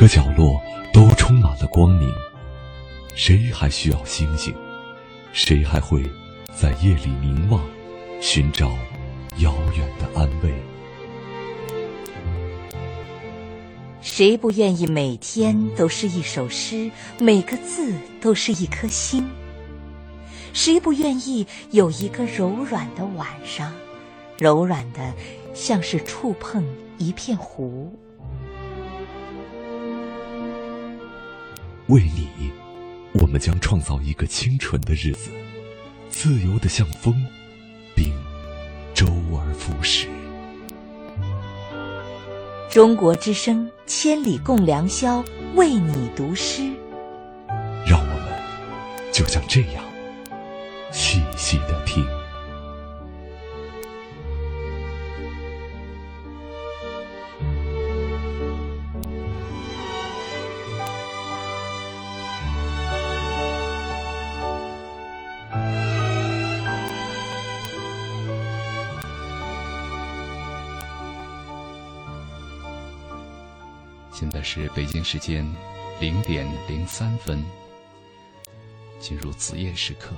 个角落都充满了光明，谁还需要星星？谁还会在夜里凝望，寻找遥远的安慰？谁不愿意每天都是一首诗，每个字都是一颗心？谁不愿意有一个柔软的晚上，柔软的像是触碰？一片湖，为你，我们将创造一个清纯的日子，自由的像风，并周而复始。中国之声，千里共良宵，为你读诗。让我们就像这样细细的听。是北京时间零点零三分，进入子夜时刻，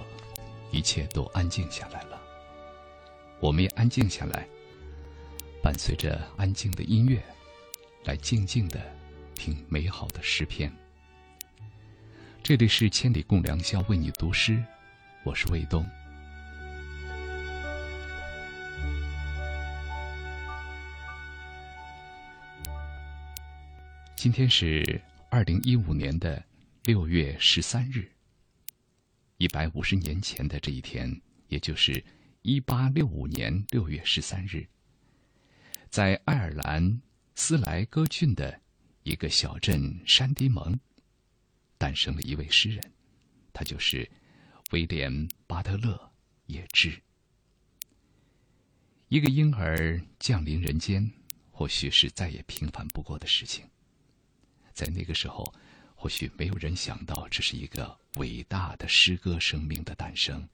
一切都安静下来了。我们也安静下来，伴随着安静的音乐，来静静的听美好的诗篇。这里是千里共良宵，为你读诗，我是卫东。今天是二零一五年的六月十三日。一百五十年前的这一天，也就是一八六五年六月十三日，在爱尔兰斯莱戈郡的一个小镇山迪蒙，诞生了一位诗人，他就是威廉·巴特勒·叶芝。一个婴儿降临人间，或许是再也平凡不过的事情。在那个时候，或许没有人想到这是一个伟大的诗歌生命的诞生，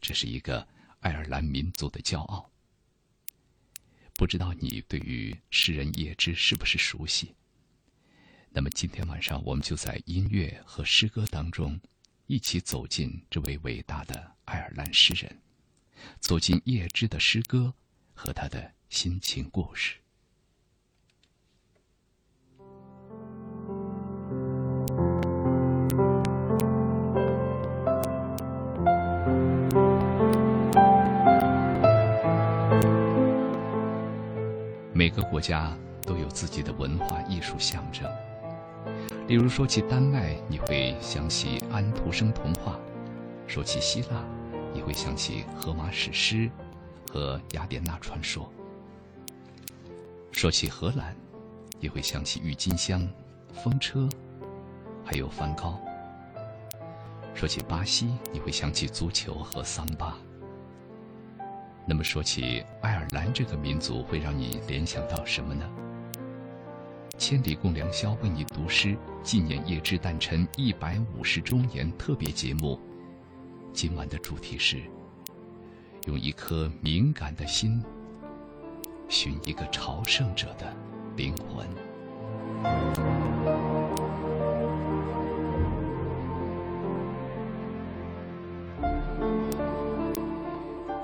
这是一个爱尔兰民族的骄傲。不知道你对于诗人叶芝是不是熟悉？那么今天晚上，我们就在音乐和诗歌当中，一起走进这位伟大的爱尔兰诗人，走进叶芝的诗歌和他的心情故事。每个国家都有自己的文化艺术象征。例如说起丹麦，你会想起安徒生童话；说起希腊，你会想起荷马史诗和雅典娜传说；说起荷兰，你会想起郁金香、风车，还有梵高；说起巴西，你会想起足球和桑巴。那么说起爱尔兰这个民族，会让你联想到什么呢？千里共良宵为你读诗，纪念叶芝诞辰一百五十周年特别节目。今晚的主题是：用一颗敏感的心，寻一个朝圣者的灵魂。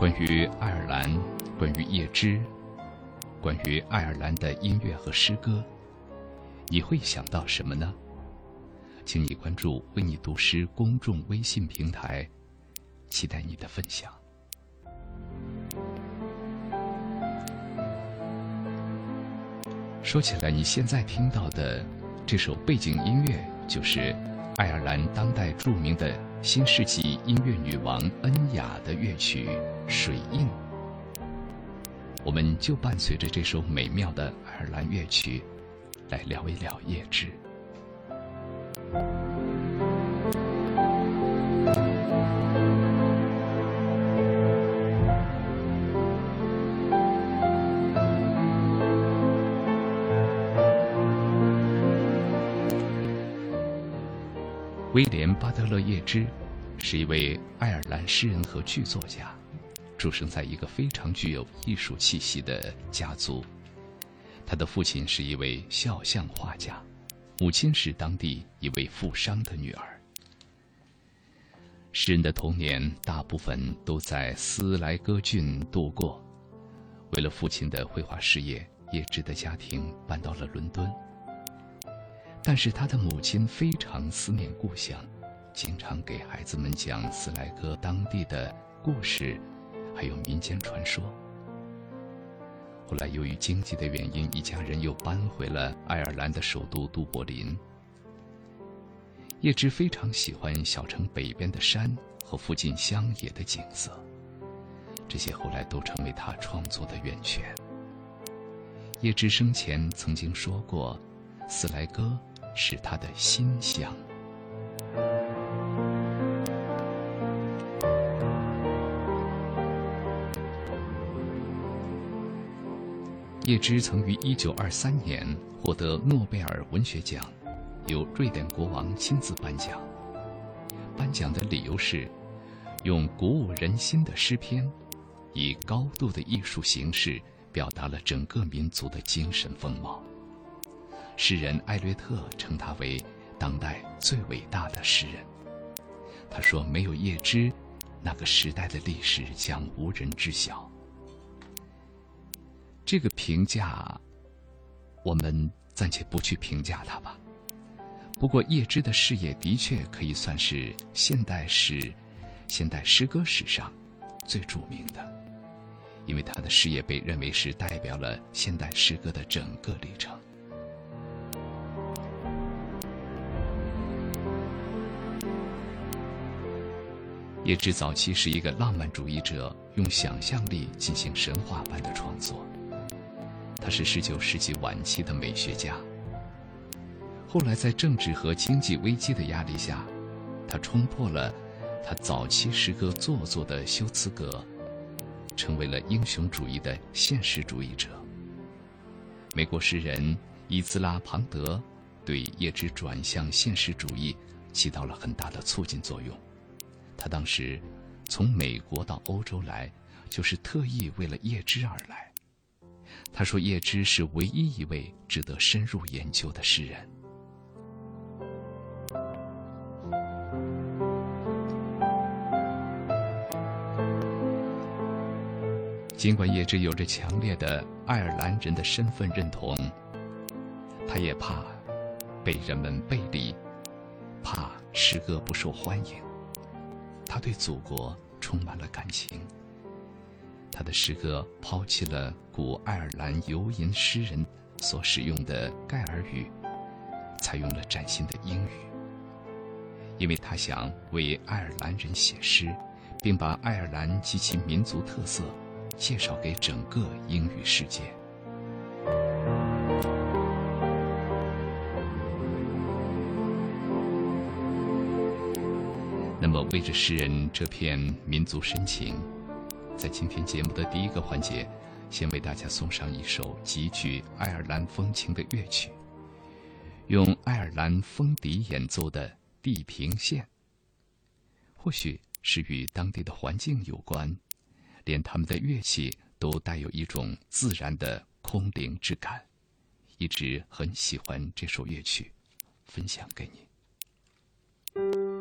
关于爱尔兰，关于叶芝，关于爱尔兰的音乐和诗歌，你会想到什么呢？请你关注“为你读诗”公众微信平台，期待你的分享。说起来，你现在听到的这首背景音乐，就是爱尔兰当代著名的新世纪音乐女王恩雅的乐曲《水印》。我们就伴随着这首美妙的爱尔兰乐曲，来聊一聊叶芝。威廉·巴特勒·叶芝是一位爱尔兰诗人和剧作家，出生在一个非常具有艺术气息的家族。他的父亲是一位肖像画家，母亲是当地一位富商的女儿。诗人的童年大部分都在斯莱戈郡度过。为了父亲的绘画事业，叶芝的家庭搬到了伦敦。但是他的母亲非常思念故乡，经常给孩子们讲斯莱戈当地的故事，还有民间传说。后来由于经济的原因，一家人又搬回了爱尔兰的首都都柏林。叶芝非常喜欢小城北边的山和附近乡野的景色，这些后来都成为他创作的源泉。叶芝生前曾经说过，斯莱戈。是他的心香。叶芝曾于一九二三年获得诺贝尔文学奖，由瑞典国王亲自颁奖。颁奖的理由是，用鼓舞人心的诗篇，以高度的艺术形式表达了整个民族的精神风貌。诗人艾略特称他为当代最伟大的诗人。他说：“没有叶芝，那个时代的历史将无人知晓。”这个评价，我们暂且不去评价他吧。不过，叶芝的事业的确可以算是现代史、现代诗歌史上最著名的，因为他的事业被认为是代表了现代诗歌的整个历程。叶芝早期是一个浪漫主义者，用想象力进行神话般的创作。他是19世纪晚期的美学家。后来在政治和经济危机的压力下，他冲破了他早期诗歌做作的修辞格，成为了英雄主义的现实主义者。美国诗人伊兹拉·庞德对叶芝转向现实主义起到了很大的促进作用。他当时从美国到欧洲来，就是特意为了叶芝而来。他说：“叶芝是唯一一位值得深入研究的诗人。”尽管叶芝有着强烈的爱尔兰人的身份认同，他也怕被人们背离，怕诗歌不受欢迎。他对祖国充满了感情。他的诗歌抛弃了古爱尔兰游吟诗人所使用的盖尔语，采用了崭新的英语。因为他想为爱尔兰人写诗，并把爱尔兰及其民族特色介绍给整个英语世界。那么，为着诗人这片民族深情，在今天节目的第一个环节，先为大家送上一首极具爱尔兰风情的乐曲，用爱尔兰风笛演奏的《地平线》。或许是与当地的环境有关，连他们的乐器都带有一种自然的空灵之感。一直很喜欢这首乐曲，分享给你。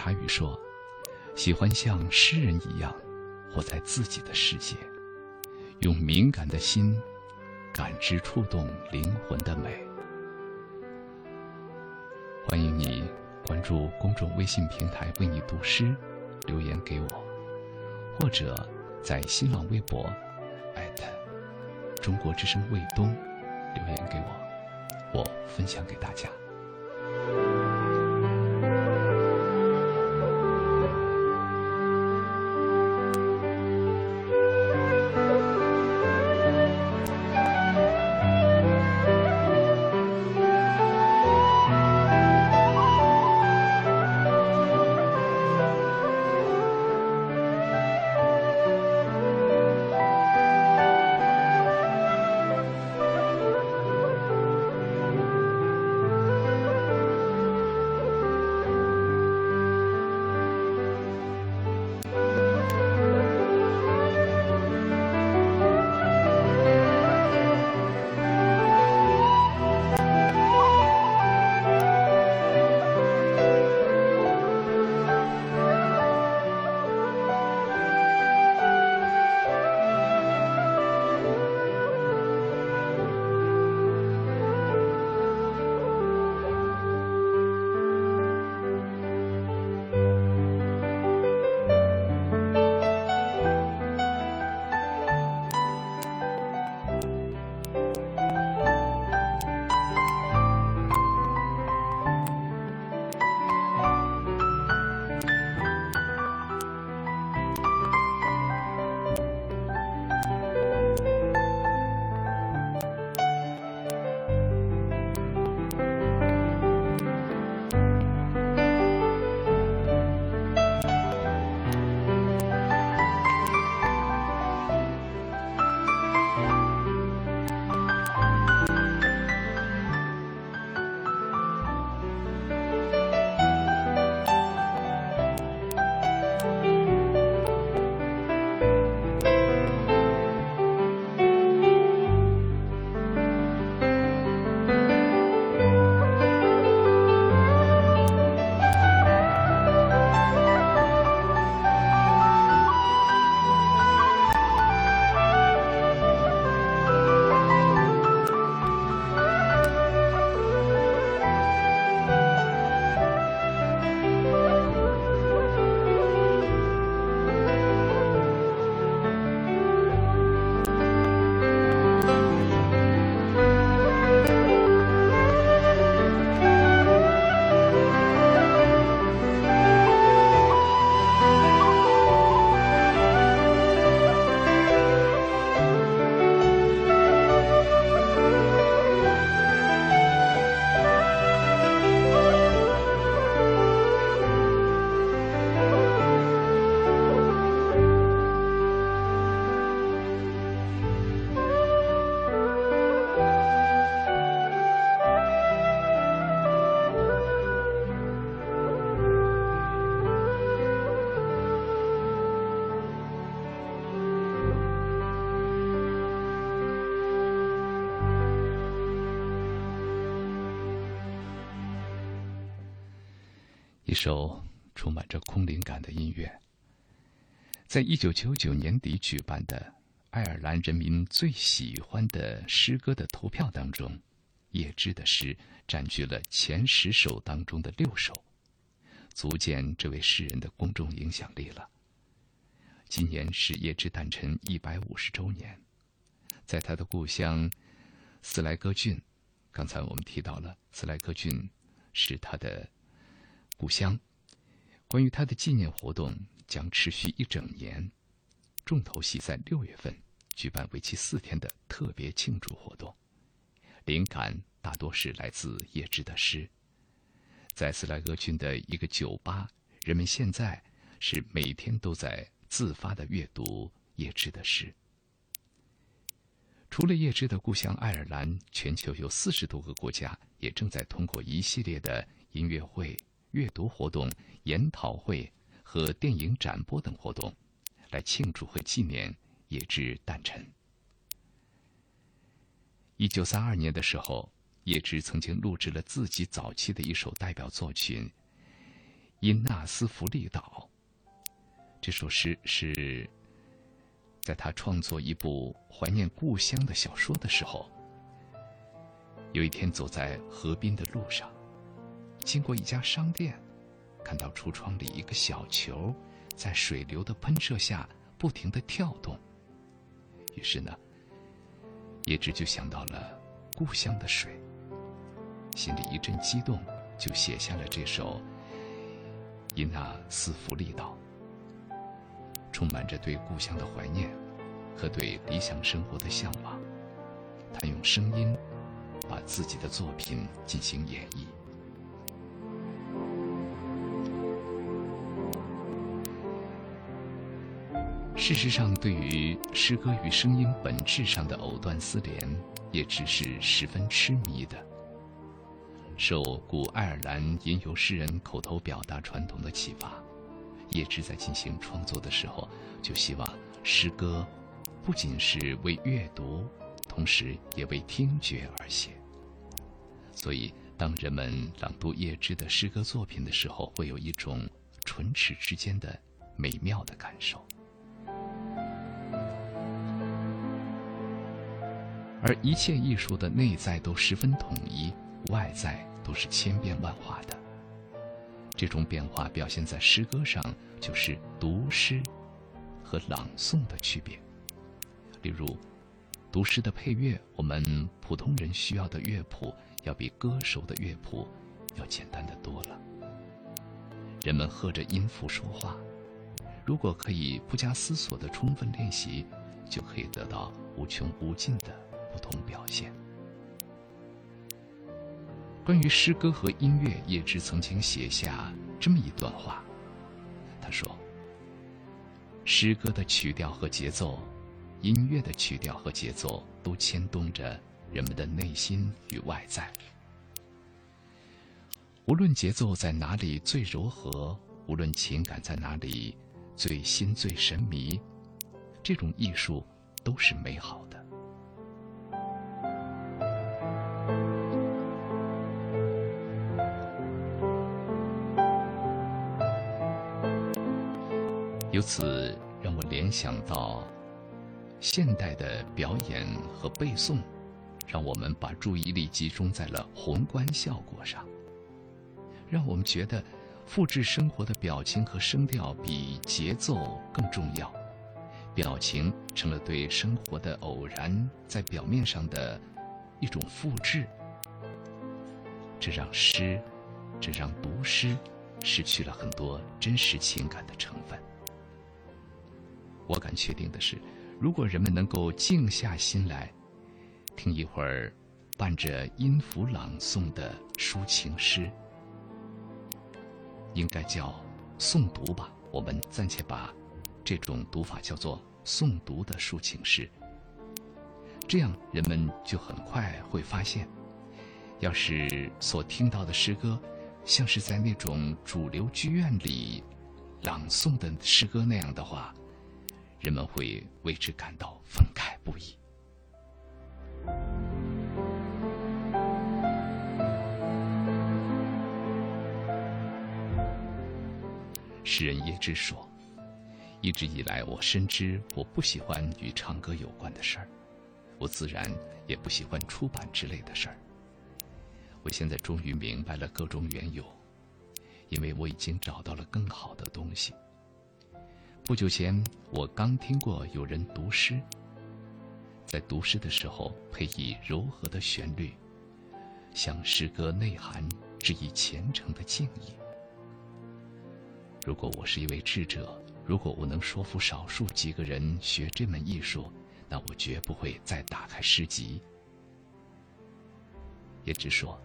菊花茶语说：“喜欢像诗人一样，活在自己的世界，用敏感的心感知触动灵魂的美。”欢迎你关注公众微信平台“为你读诗”，留言给我，或者在新浪微博中国之声卫东留言给我，我分享给大家。首充满着空灵感的音乐，在一九九九年底举办的爱尔兰人民最喜欢的诗歌的投票当中，叶芝的诗占据了前十首当中的六首，足见这位诗人的公众影响力了。今年是叶芝诞辰一百五十周年，在他的故乡斯莱戈郡，刚才我们提到了斯莱戈郡是他的。故乡，关于他的纪念活动将持续一整年，重头戏在六月份举办为期四天的特别庆祝活动。灵感大多是来自叶芝的诗。在斯莱戈郡的一个酒吧，人们现在是每天都在自发的阅读叶芝的诗。除了叶芝的故乡爱尔兰，全球有四十多个国家也正在通过一系列的音乐会。阅读活动、研讨会和电影展播等活动，来庆祝和纪念叶芝诞辰。一九三二年的时候，叶芝曾经录制了自己早期的一首代表作品《因纳斯弗利岛》。这首诗是在他创作一部怀念故乡的小说的时候，有一天走在河滨的路上，经过一家商店，看到橱窗里一个小球在水流的喷射下不停的跳动。于是呢，叶芝就想到了故乡的水，心里一阵激动，就写下了这首《因纳斯福利岛》。充满着对故乡的怀念和对理想生活的向往，他用声音把自己的作品进行演绎。事实上，对于诗歌与声音本质上的藕断丝连，也只是十分痴迷的。受古爱尔兰吟游诗人口头表达传统的启发。叶芝在进行创作的时候，就希望诗歌不仅是为阅读，同时也为听觉而写。所以，当人们朗读叶芝的诗歌作品的时候，会有一种唇齿之间的美妙的感受。而一切艺术的内在都十分统一，外在都是千变万化的。这种变化表现在诗歌上，就是读诗和朗诵的区别。例如，读诗的配乐，我们普通人需要的乐谱要比歌手的乐谱要简单的多了。人们和着音符说话，如果可以不加思索的充分练习，就可以得到无穷无尽的同表现。关于诗歌和音乐，叶芝曾经写下这么一段话。他说：“诗歌的曲调和节奏，音乐的曲调和节奏，都牵动着人们的内心与外在。无论节奏在哪里最柔和，无论情感在哪里最心醉神迷，这种艺术都是美好的。”由此让我联想到，现代的表演和背诵，让我们把注意力集中在了宏观效果上，让我们觉得复制生活的表情和声调比节奏更重要，表情成了对生活的偶然在表面上的一种复制，这让诗，这让读诗失去了很多真实情感的成分。我敢确定的是，如果人们能够静下心来，听一会儿伴着音符朗诵的抒情诗，应该叫诵读吧。我们暂且把这种读法叫做诵读的抒情诗。这样，人们就很快会发现，要是所听到的诗歌，像是在那种主流剧院里朗诵的诗歌那样的话。人们会为之感到愤慨不已。诗人叶芝说：“一直以来，我深知我不喜欢与唱歌有关的事儿，我自然也不喜欢出版之类的事儿。我现在终于明白了各种缘由，因为我已经找到了更好的东西。”不久前，我刚听过有人读诗。在读诗的时候，配以柔和的旋律，向诗歌内涵致以虔诚的敬意。如果我是一位智者，如果我能说服少数几个人学这门艺术，那我绝不会再打开诗集。也只说，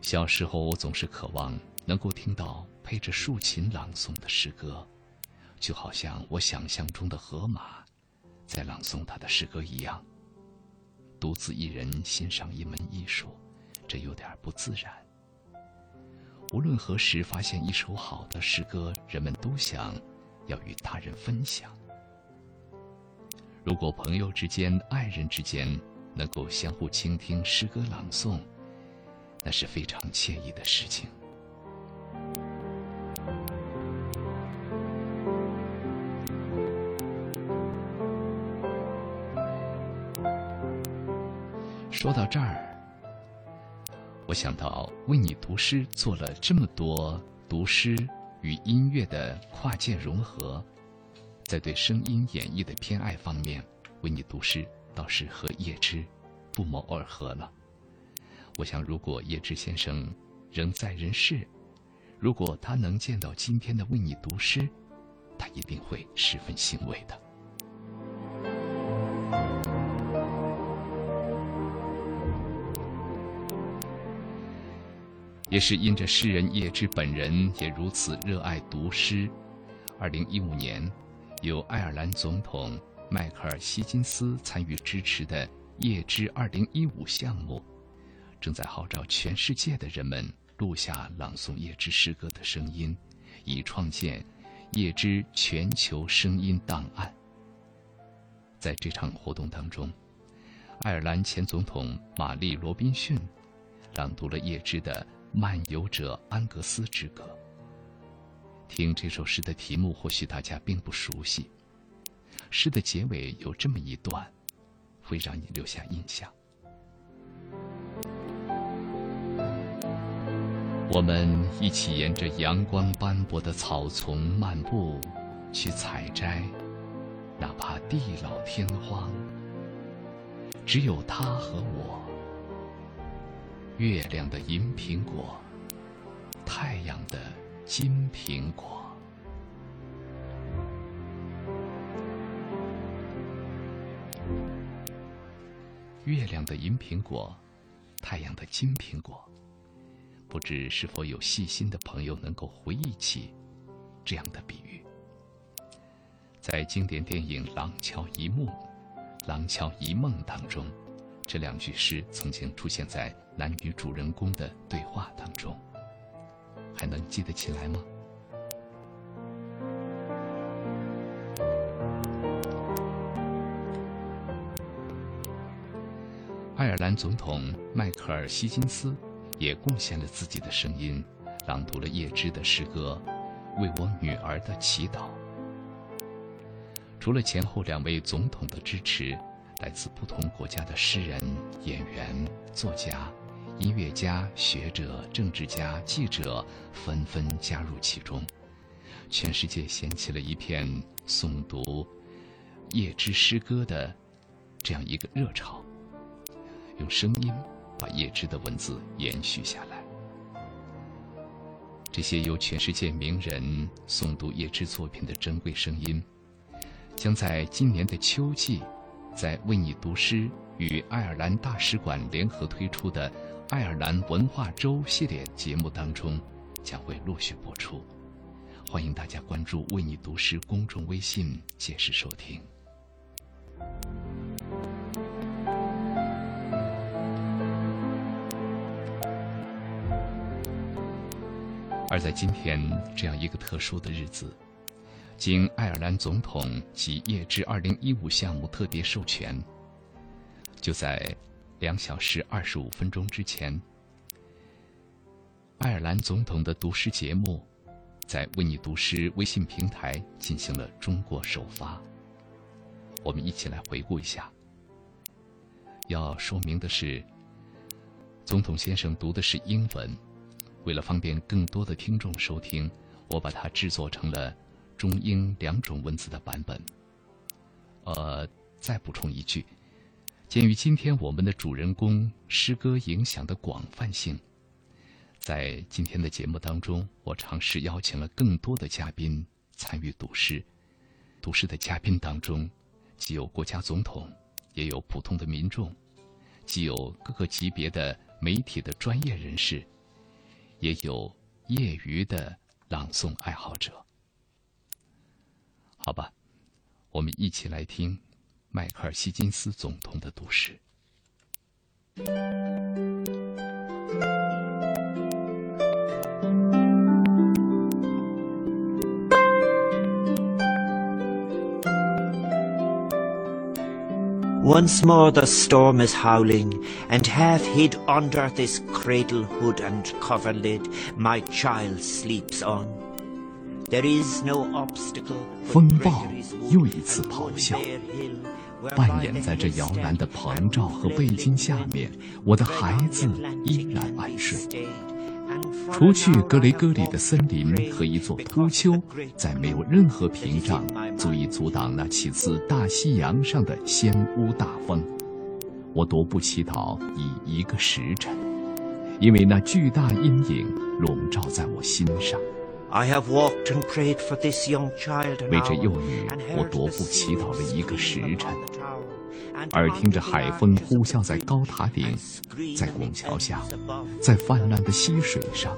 小时候我总是渴望能够听到配着竖琴朗诵的诗歌。就好像我想象中的河马，在朗诵他的诗歌一样。独自一人欣赏一门艺术，这有点不自然。无论何时发现一首好的诗歌，人们都想要与他人分享。如果朋友之间、爱人之间能够相互倾听诗歌朗诵，那是非常惬意的事情。说到这儿，我想到为你读诗做了这么多读诗与音乐的跨界融合，在对声音演绎的偏爱方面，为你读诗倒是和叶芝不谋而合了。我想，如果叶芝先生仍在人世，如果他能见到今天的为你读诗，他一定会十分欣慰的。也是因着诗人叶芝本人也如此热爱读诗，二零一五年，由爱尔兰总统迈克尔·希金斯参与支持的叶芝二零一五项目。正在号召全世界的人们录下朗诵叶芝诗歌的声音，以创建叶芝全球声音档案。在这场活动当中，爱尔兰前总统玛丽·罗宾逊朗读了叶芝的《漫游者安格斯之歌》。听这首诗的题目，或许大家并不熟悉。诗的结尾有这么一段，会让你留下印象。我们一起沿着阳光斑驳的草丛漫步，去采摘，哪怕地老天荒，只有他和我。月亮的银苹果，太阳的金苹果。月亮的银苹果，太阳的金苹果。不知是否有细心的朋友能够回忆起这样的比喻？在经典电影《廊桥遗梦》《廊桥遗梦》当中，这两句诗曾经出现在男女主人公的对话当中，还能记得起来吗？爱尔兰总统迈克尔·希金斯。也贡献了自己的声音，朗读了叶芝的诗歌《为我女儿的祈祷》。除了前后两位总统的支持，来自不同国家的诗人、演员、作家、音乐家、学者、政治家、记者纷纷加入其中，全世界掀起了一片诵读叶芝诗歌的这样一个热潮，用声音。把叶芝的文字延续下来。这些由全世界名人诵读叶芝作品的珍贵声音，将在今年的秋季，在为你读诗与爱尔兰大使馆联合推出的“爱尔兰文化周”系列节目当中，将会陆续播出。欢迎大家关注“为你读诗”公众微信，届时收听。而在今天这样一个特殊的日子，经爱尔兰总统及叶芝2015项目特别授权，就在两小时二十五分钟之前，爱尔兰总统的读诗节目在“为你读诗”微信平台进行了中国首发。我们一起来回顾一下。要说明的是，总统先生读的是英文。为了方便更多的听众收听，我把它制作成了中英两种文字的版本。呃，再补充一句，鉴于今天我们的主人公诗歌影响的广泛性，在今天的节目当中，我尝试邀请了更多的嘉宾参与读诗。读诗的嘉宾当中，既有国家总统，也有普通的民众，既有各个级别的媒体的专业人士。也有业余的朗诵爱好者，好吧，我们一起来听迈克尔·希金斯总统的读诗。 Once more the storm is howling, and half hid under this cradle hood and coverlid, my child sleeps on. 风暴又一次咆哮，扮演在这摇篮的棚罩和背巾下面，我的孩子依然安睡。除去格雷戈里的森林和一座秃丘，再没有任何屏障足以阻挡那起自大西洋上的仙屋大风。我踱步祈祷已一个时辰，因为那巨大阴影笼罩在我心上。i have walked and prayed for this young child 为这幼女我踱步祈祷了一个时辰。耳听着海风呼啸在高塔顶在拱桥下在泛滥的溪水上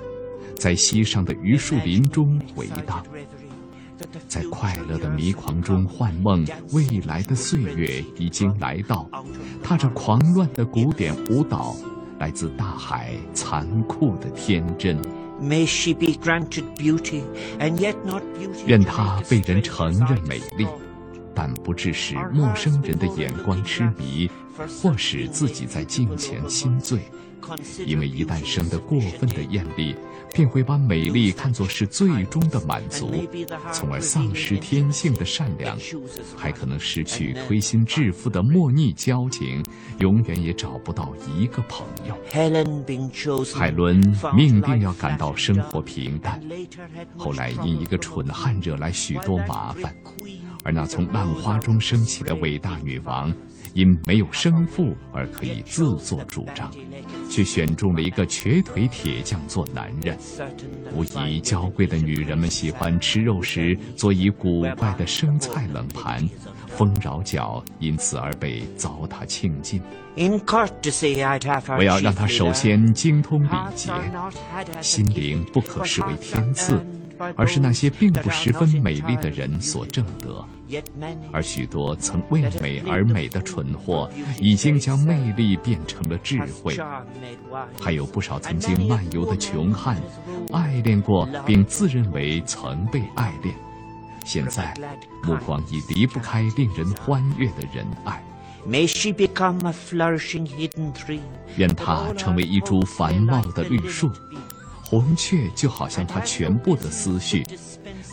在溪上的榆树林中回荡在快乐的迷狂中幻梦未来的岁月已经来到踏着狂乱的古典舞蹈来自大海残酷的天真。愿她被人承认美丽但不致使陌生人的眼光痴迷或使自己在镜前心醉因为一旦生得过分的艳丽便会把美丽看作是最终的满足从而丧失天性的善良还可能失去推心置腹的莫逆交情永远也找不到一个朋友。海伦命定要感到生活平淡后来因一个蠢汉惹来许多麻烦而那从浪花中升起的伟大女王因没有生父而可以自作主张，却选中了一个瘸腿铁匠做男人。无疑，娇贵的女人们喜欢吃肉时做以古怪的生菜冷盘，丰饶脚因此而被糟蹋庆尽。我要让他首先精通礼节，心灵不可视为天赐，而是那些并不十分美丽的人所挣得。而许多曾为美而美的蠢货，已经将魅力变成了智慧。还有不少曾经漫游的穷汉，爱恋过并自认为曾被爱恋，现在目光已离不开令人欢悦的仁爱。愿它成为一株繁茂的绿树，红雀就好像它全部的思绪，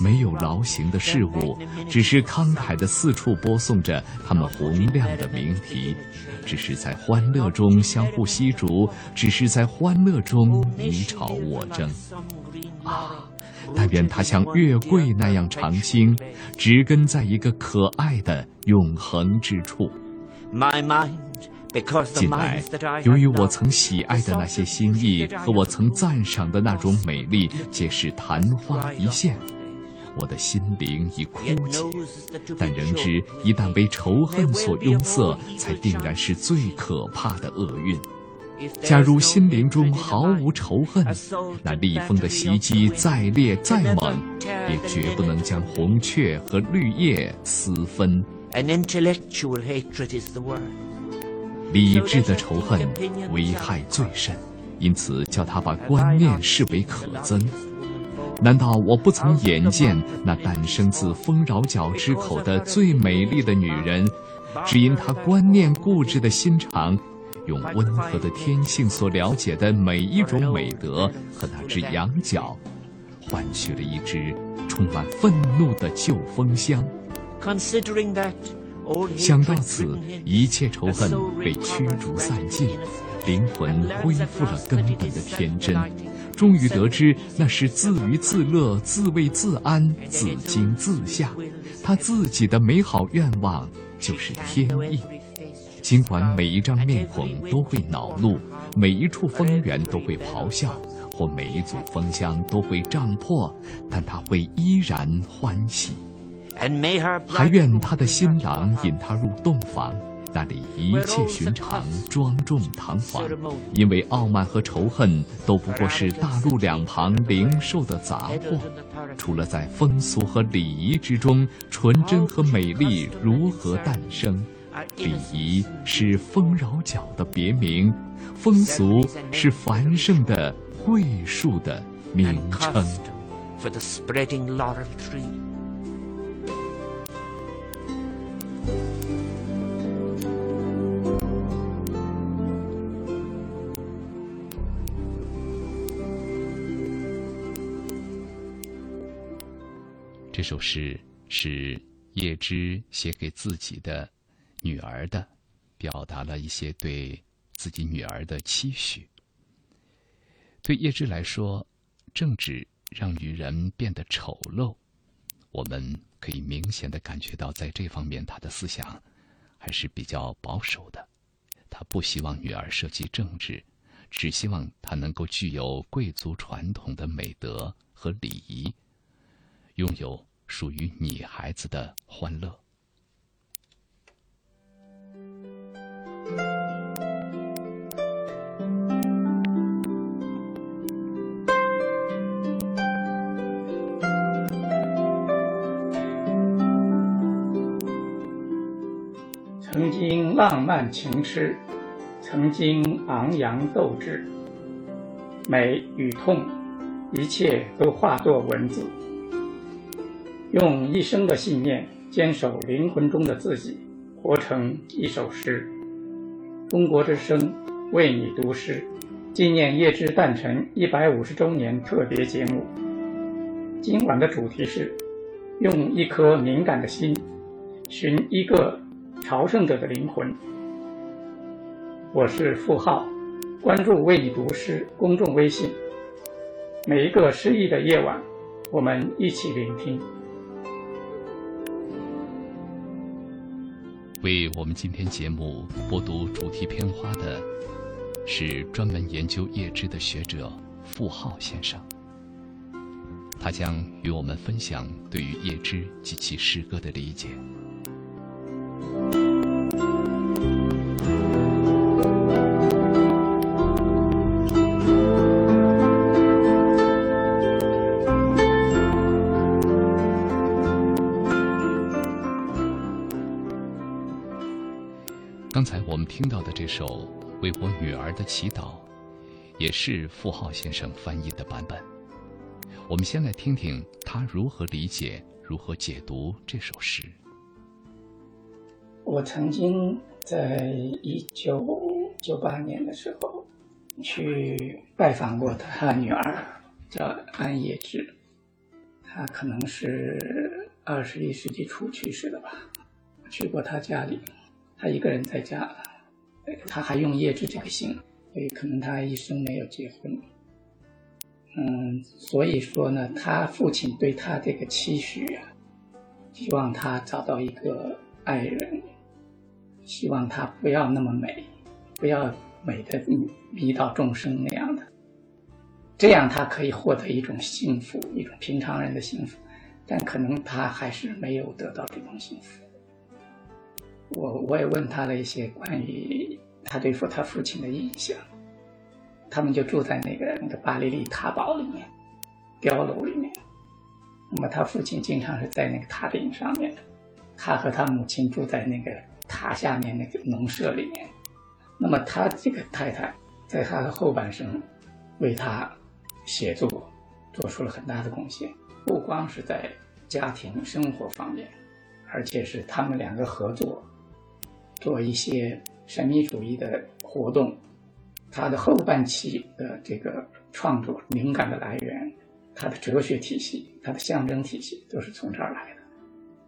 没有劳形的事物，只是慷慨地四处播送着他们洪亮的鸣啼，只是在欢乐中相互吸逐，只是在欢乐中你吵我争。啊！但愿它像月桂那样长青，植根在一个可爱的永恒之处。My mind, 近来由于我曾喜爱的那些心意和我曾赞赏的那种美丽，皆是昙花一现，我的心灵已枯竭，但仍知一旦被仇恨所拥塞，才定然是最可怕的厄运。假如心灵中毫无仇恨，那厉风的袭击再烈再猛，也绝不能将红雀和绿叶撕分。理智的仇恨危害最深，因此叫他把观念视为可憎。难道我不曾眼见那诞生自丰饶角之口的最美丽的女人，只因她观念固执的心肠，用温和的天性所了解的每一种美德和那只羊角，换取了一只充满愤怒的旧风箱。Considering that 想到此一切仇恨被驱逐散尽灵魂恢复了根本的天真，终于得知那是自娱自乐、自慰自安、自惊自吓。他自己的美好愿望就是天意。尽管每一张面孔都会恼怒，每一处风源都会咆哮，或每一组风箱都会胀破，但他会依然欢喜。还愿他的新郎引他入洞房，那里一切寻常、庄重堂皇，因为傲慢和仇恨都不过是大陆两旁零售的杂货。除了在风俗和礼仪之中，纯真和美丽如何诞生？礼仪是丰饶角的别名，风俗是繁盛的桂树的名 and 称。这首诗是叶芝写给自己的女儿的，表达了一些对自己女儿的期许。对叶芝来说，政治让女人变得丑陋，我们可以明显的感觉到，在这方面，他的思想还是比较保守的。他不希望女儿涉及政治，只希望她能够具有贵族传统的美德和礼仪。拥有属于女孩子的欢乐。曾经浪漫情痴，曾经昂扬斗志，美与痛，一切都化作文字。用一生的信念坚守灵魂中的自己，活成一首诗。中国之声为你读诗，纪念叶芝诞辰一百五十周年特别节目。今晚的主题是：用一颗敏感的心，寻一个朝圣者的灵魂。我是付浩，关注为你读诗公众微信。每一个诗意的夜晚，我们一起聆听。为我们今天节目播读主题片花的，是专门研究叶芝的学者傅浩先生。他将与我们分享对于叶芝及其诗歌的理解。听到的这首《为我女儿的祈祷》，也是傅浩先生翻译的版本。我们先来听听他如何理解、如何解读这首诗。我曾经在一九九八年的时候去拜访过他女儿，叫安叶芝。她可能是二十一世纪初去世的吧。去过他家里。他一个人在家，他还用叶芝这个姓，所以可能他一生没有结婚。嗯，所以说呢，他父亲对他这个期许啊，希望他找到一个爱人，希望他不要那么美，不要美的迷倒众生那样的，这样他可以获得一种幸福，一种平常人的幸福，但可能他还是没有得到这种幸福。我我也问他了一些关于他对父他父亲的印象，他们就住在那个那个巴黎丽塔堡里面，碉楼里面。那么他父亲经常是在那个塔顶上面，他和他母亲住在那个塔下面那个农舍里面。那么他这个太太在他的后半生为他写作做出了很大的贡献，不光是在家庭生活方面，而且是他们两个合作。做一些神秘主义的活动，他的后半期的这个创作灵感的来源，他的哲学体系、他的象征体系都是从这儿来的，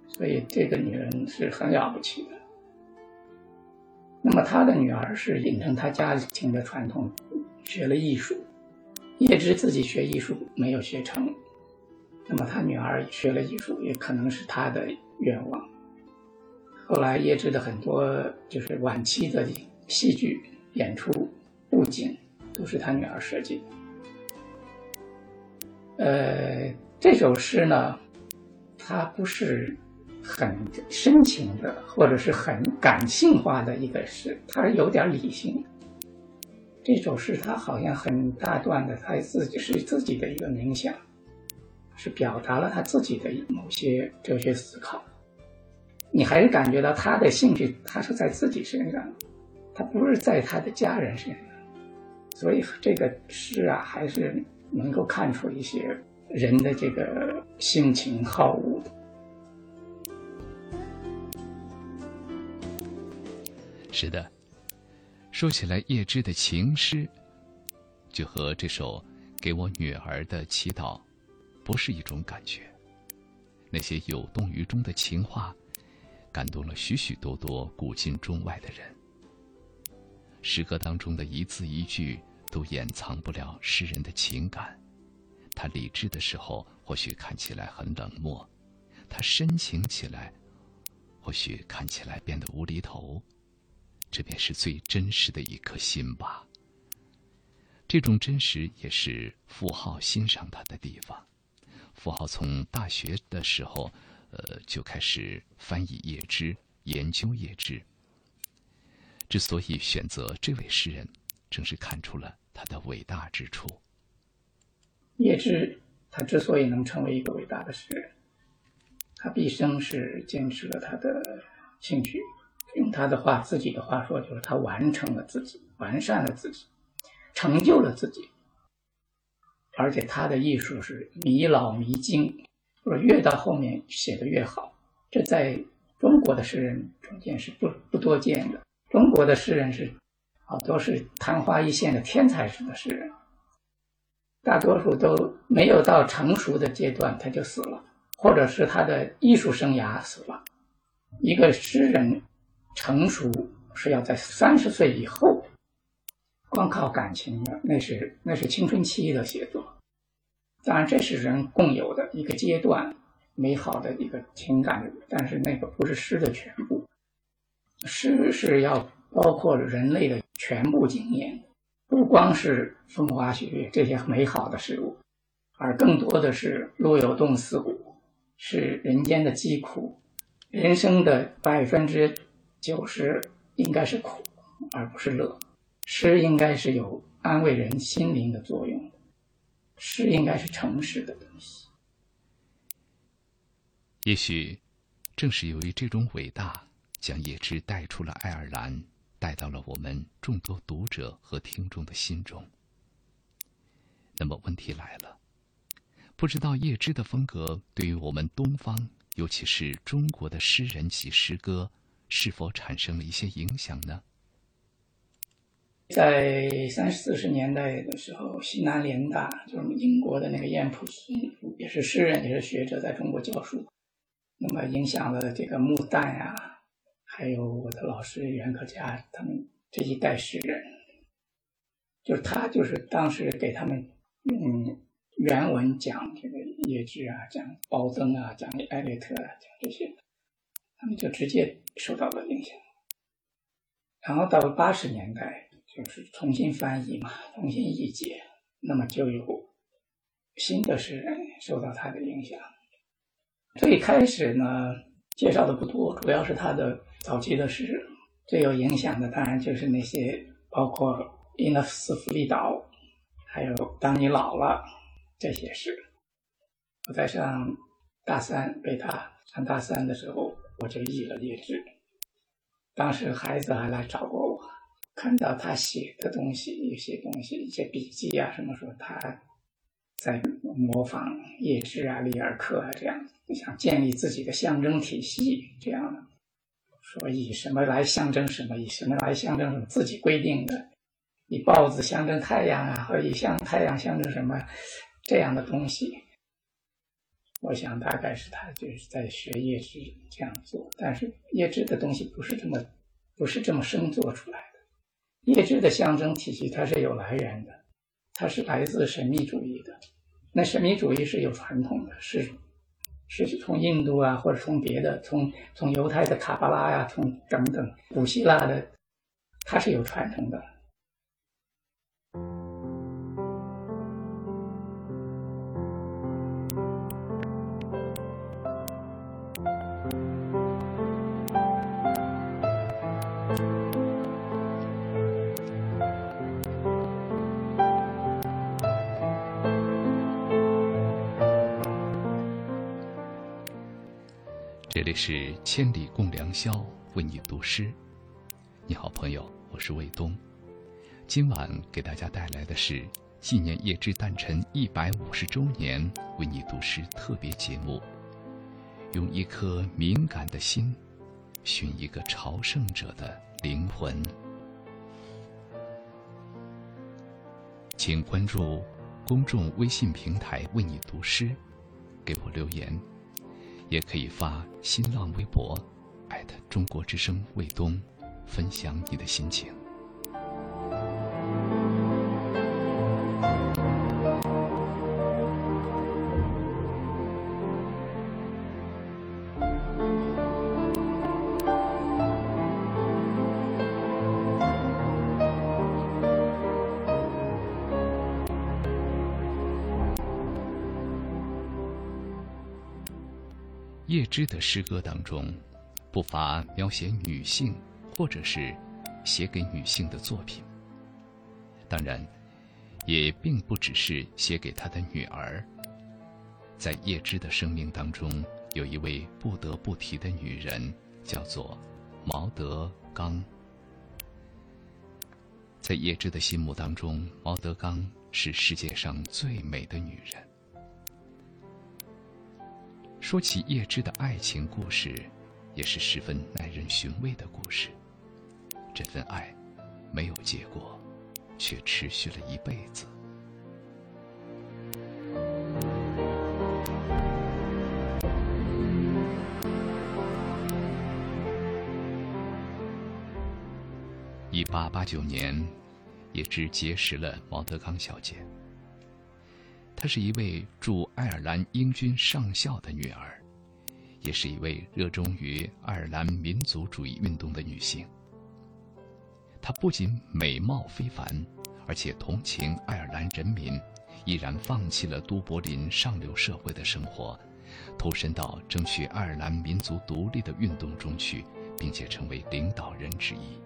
所以这个女人是很了不起的。那么他的女儿是秉承他家庭的传统，学了艺术，叶芝自己学艺术没有学成，那么他女儿学了艺术，也可能是他的愿望。后来叶芝的很多就是晚期的戏剧演出布景都是他女儿设计。呃，这首诗呢，它不是很深情的，或者是很感性化的一个诗，它是有点理性。这首诗它好像很大段的，他自己是自己的一个冥想，是表达了他自己的某些哲学思考。你还是感觉到他的兴趣，他是在自己身上，他不是在他的家人身上，所以这个诗啊，还是能够看出一些人的这个性情好恶。是的，说起来，叶芝的情诗，就和这首《给我女儿的祈祷》，不是一种感觉。那些有动于衷的情话，感动了许许多多古今中外的人。诗歌当中的一字一句，都掩藏不了诗人的情感。他理智的时候，或许看起来很冷漠；他深情起来，或许看起来变得无厘头。这便是最真实的一颗心吧。这种真实也是傅浩欣赏他的地方。傅浩从大学的时候，呃，就开始翻译叶芝，研究叶芝。之所以选择这位诗人，正是看出了他的伟大之处。叶芝，他之所以能成为一个伟大的诗人，他毕生是坚持了他的兴趣。用他的话，自己的话说，就是他完成了自己，完善了自己，成就了自己。而且他的艺术是弥老弥精，或者越到后面写的越好。这在中国的诗人中间是不不多见的。中国的诗人是好多是昙花一现的天才式的诗人，大多数都没有到成熟的阶段他就死了，或者是他的艺术生涯死了。一个诗人。成熟是要在三十岁以后，光靠感情的，那是那是青春期的写作。当然，这是人共有的一个阶段，美好的一个情感。但是那个不是诗的全部，诗是要包括人类的全部经验，不光是风花雪月这些美好的事物，而更多的是路有冻死骨，是人间的疾苦，人生的百分之。九十应该是苦，而不是乐。诗应该是有安慰人心灵的作用是，应该是诚实的东西。也许，正是由于这种伟大，将叶芝带出了爱尔兰，带到了我们众多读者和听众的心中。那么问题来了，不知道叶芝的风格对于我们东方，尤其是中国的诗人及诗歌。是否产生了一些影响呢？在三四十年代的时候，西南联大就是英国的那个燕普逊，也是诗人，也是学者，在中国教书，那么影响了这个穆旦呀，还有我的老师袁可嘉他们这一代诗人，就是他就是当时给他们用原文讲这个叶芝啊，讲包增啊，讲艾略特啊，讲这些。他们就直接受到了影响，然后到了八十年代，就是重新翻译嘛，重新译解，那么就有新的诗人受到他的影响。最开始呢，介绍的不多，主要是他的早期的诗。最有影响的当然就是那些，包括《伊纳斯福利岛》，还有《当你老了》这些诗。我在上大三，北大上大三的时候。我就译了叶芝，当时孩子还来找过我，看到他写的东西，有些东西，一些笔记啊，什么说他在模仿叶芝啊、里尔克啊这样，想建立自己的象征体系，这样，说以什么来象征什么，以什么来象征什么，自己规定的，以豹子象征太阳啊，或以象太阳象征什么这样的东西。我想大概是他就是在学叶芝这样做，但是叶芝的东西不是这么，不是这么生做出来的。叶芝的象征体系它是有来源的，它是来自神秘主义的。那神秘主义是有传统的，是是从印度啊，或者从别的，从从犹太的卡巴拉呀，从等等古希腊的，它是有传统的。是千里共良宵，为你读诗。你好，朋友，我是卫东。今晚给大家带来的是纪念叶芝诞辰一百五十周年为你读诗特别节目。用一颗敏感的心，寻一个朝圣者的灵魂。请关注公众微信平台“为你读诗”，给我留言。也可以发新浪微博，艾特中国之声卫东，分享你的心情。叶芝的诗歌当中，不乏描写女性或者是写给女性的作品。当然，也并不只是写给他的女儿。在叶芝的生命当中，有一位不得不提的女人，叫做毛德刚。在叶芝的心目当中，毛德刚是世界上最美的女人。说起叶芝的爱情故事，也是十分耐人寻味的故事。这份爱没有结果，却持续了一辈子。一八八九年，叶芝结识了毛德刚小姐。她是一位驻爱尔兰英军上校的女儿，也是一位热衷于爱尔兰民族主义运动的女性。她不仅美貌非凡，而且同情爱尔兰人民，毅然放弃了都柏林上流社会的生活，投身到争取爱尔兰民族独立的运动中去，并且成为领导人之一。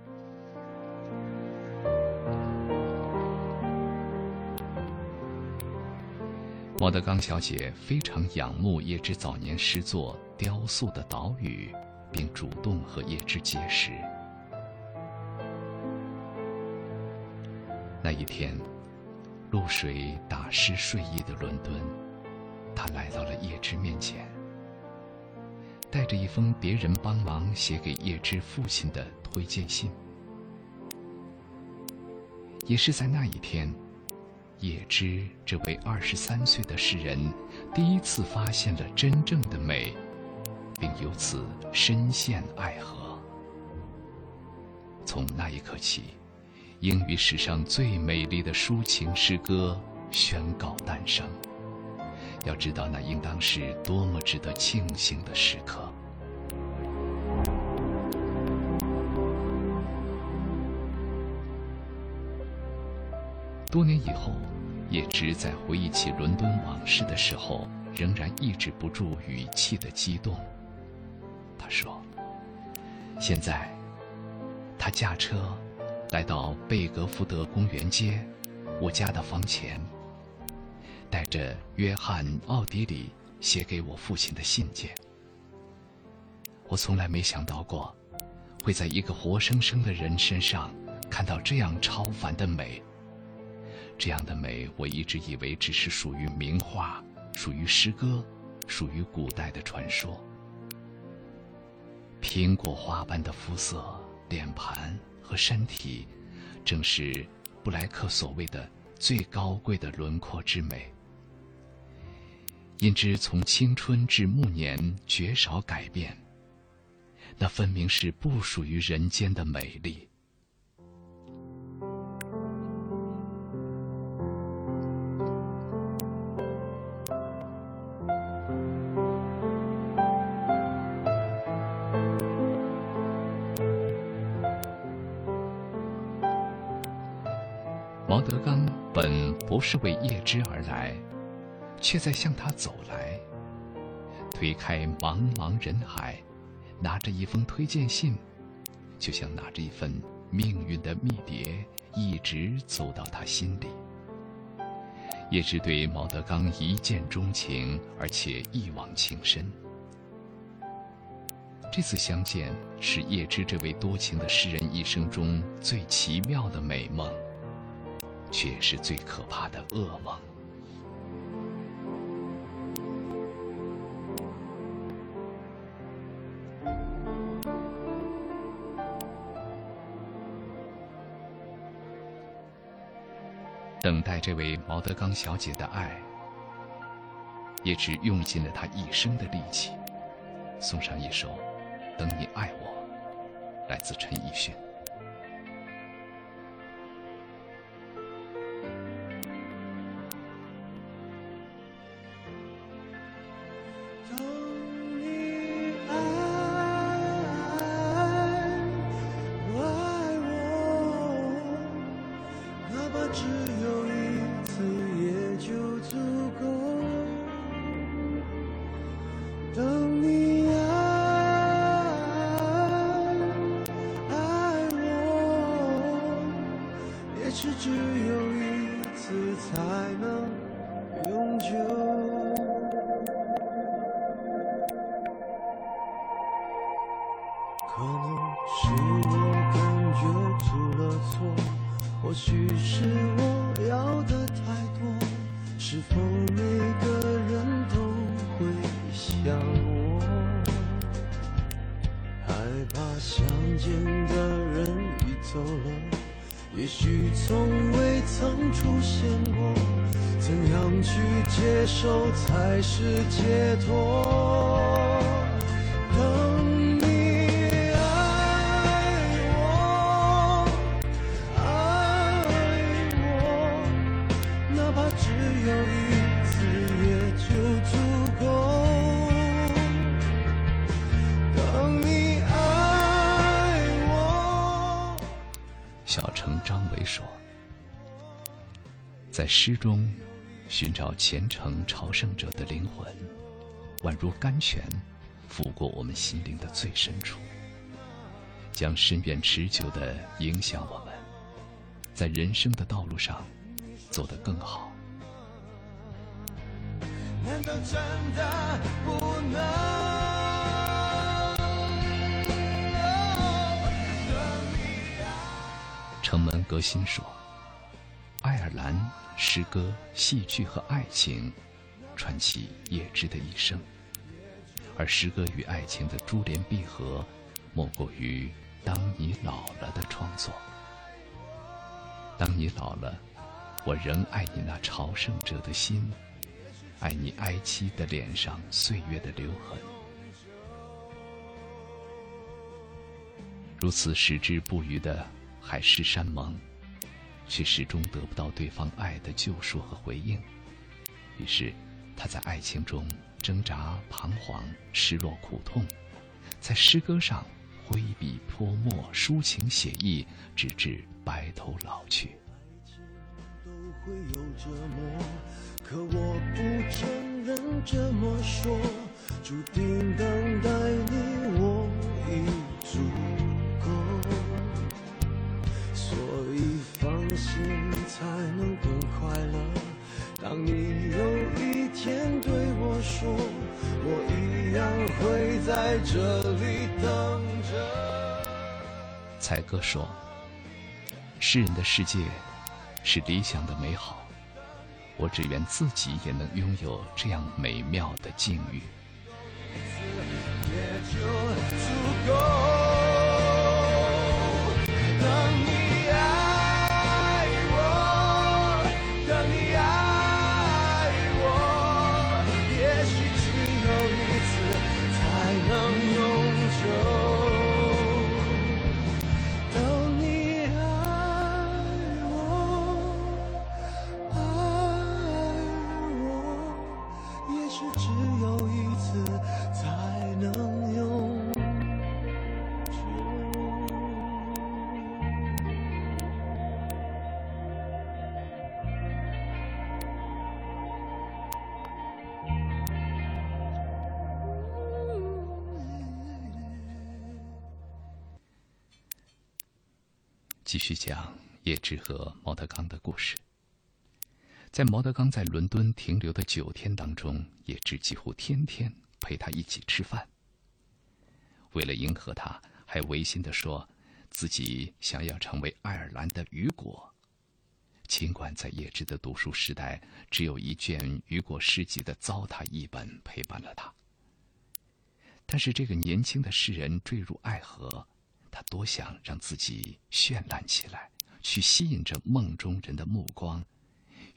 毛德刚小姐非常仰慕叶芝早年诗作《雕塑的岛屿》，并主动和叶芝结识。那一天，露水打湿睡衣的伦敦，她来到了叶芝面前，带着一封别人帮忙写给叶芝父亲的推荐信。也是在那一天。也知这位二十三岁的诗人，第一次发现了真正的美，并由此深陷爱河。从那一刻起，英语史上最美丽的抒情诗歌宣告诞生。要知道，那应当是多么值得庆幸的时刻。多年以后，叶芝在回忆起伦敦往事的时候，仍然抑制不住语气的激动。他说：“现在，他驾车来到贝格福德公园街，我家的房前，带着约翰·奥迪里写给我父亲的信件。我从来没想到过，会在一个活生生的人身上看到这样超凡的美。”这样的美，我一直以为只是属于名画，属于诗歌，属于古代的传说。苹果花般的肤色、脸盘和身体，正是布莱克所谓的最高贵的轮廓之美。因之从青春至暮年绝少改变，那分明是不属于人间的美丽。为叶芝而来，却在向他走来。推开茫茫人海，拿着一封推荐信，就像拿着一份命运的密牒，一直走到他心里。叶芝对毛德刚一见钟情，而且一往情深。这次相见是叶芝这位多情的诗人一生中最奇妙的美梦。却是最可怕的噩梦。等待这位毛德刚小姐的爱，也只用尽了他一生的力气。送上一首《等你爱我》，来自陈奕迅。诗中寻找虔诚朝圣者的灵魂，宛如甘泉，拂过我们心灵的最深处，将深远持久的影响我们，在人生的道路上走得更好。难道真的不能？城门革新说：“爱尔兰。”诗歌、戏剧和爱情，串起叶芝的一生。而诗歌与爱情的珠联璧合，莫过于“当你老了”的创作。当你老了，我仍爱你那朝圣者的心，爱你哀戚的脸上岁月的留痕。如此矢志不渝的海誓山盟。却始终得不到对方爱的救赎和回应，于是他在爱情中挣扎、彷徨、失落、苦痛，在诗歌上挥笔泼墨、抒情写意，直至白头老去。都会有折磨，可我不承认这么说，注定等待你，我已足心才能更快乐。当你有一天对我说，我一样会在这里等着。才哥说：“诗人的世界是理想的美好，我只愿自己也能拥有这样美妙的境遇。”也就足够。继续讲叶芝和毛德刚的故事。在毛德刚在伦敦停留的九天当中，叶芝几乎天天陪他一起吃饭。为了迎合他，还违心的说自己想要成为爱尔兰的雨果。尽管在叶芝的读书时代，只有一卷雨果诗集的糟蹋译本陪伴了他，但是这个年轻的诗人坠入爱河。他多想让自己绚烂起来，去吸引着梦中人的目光，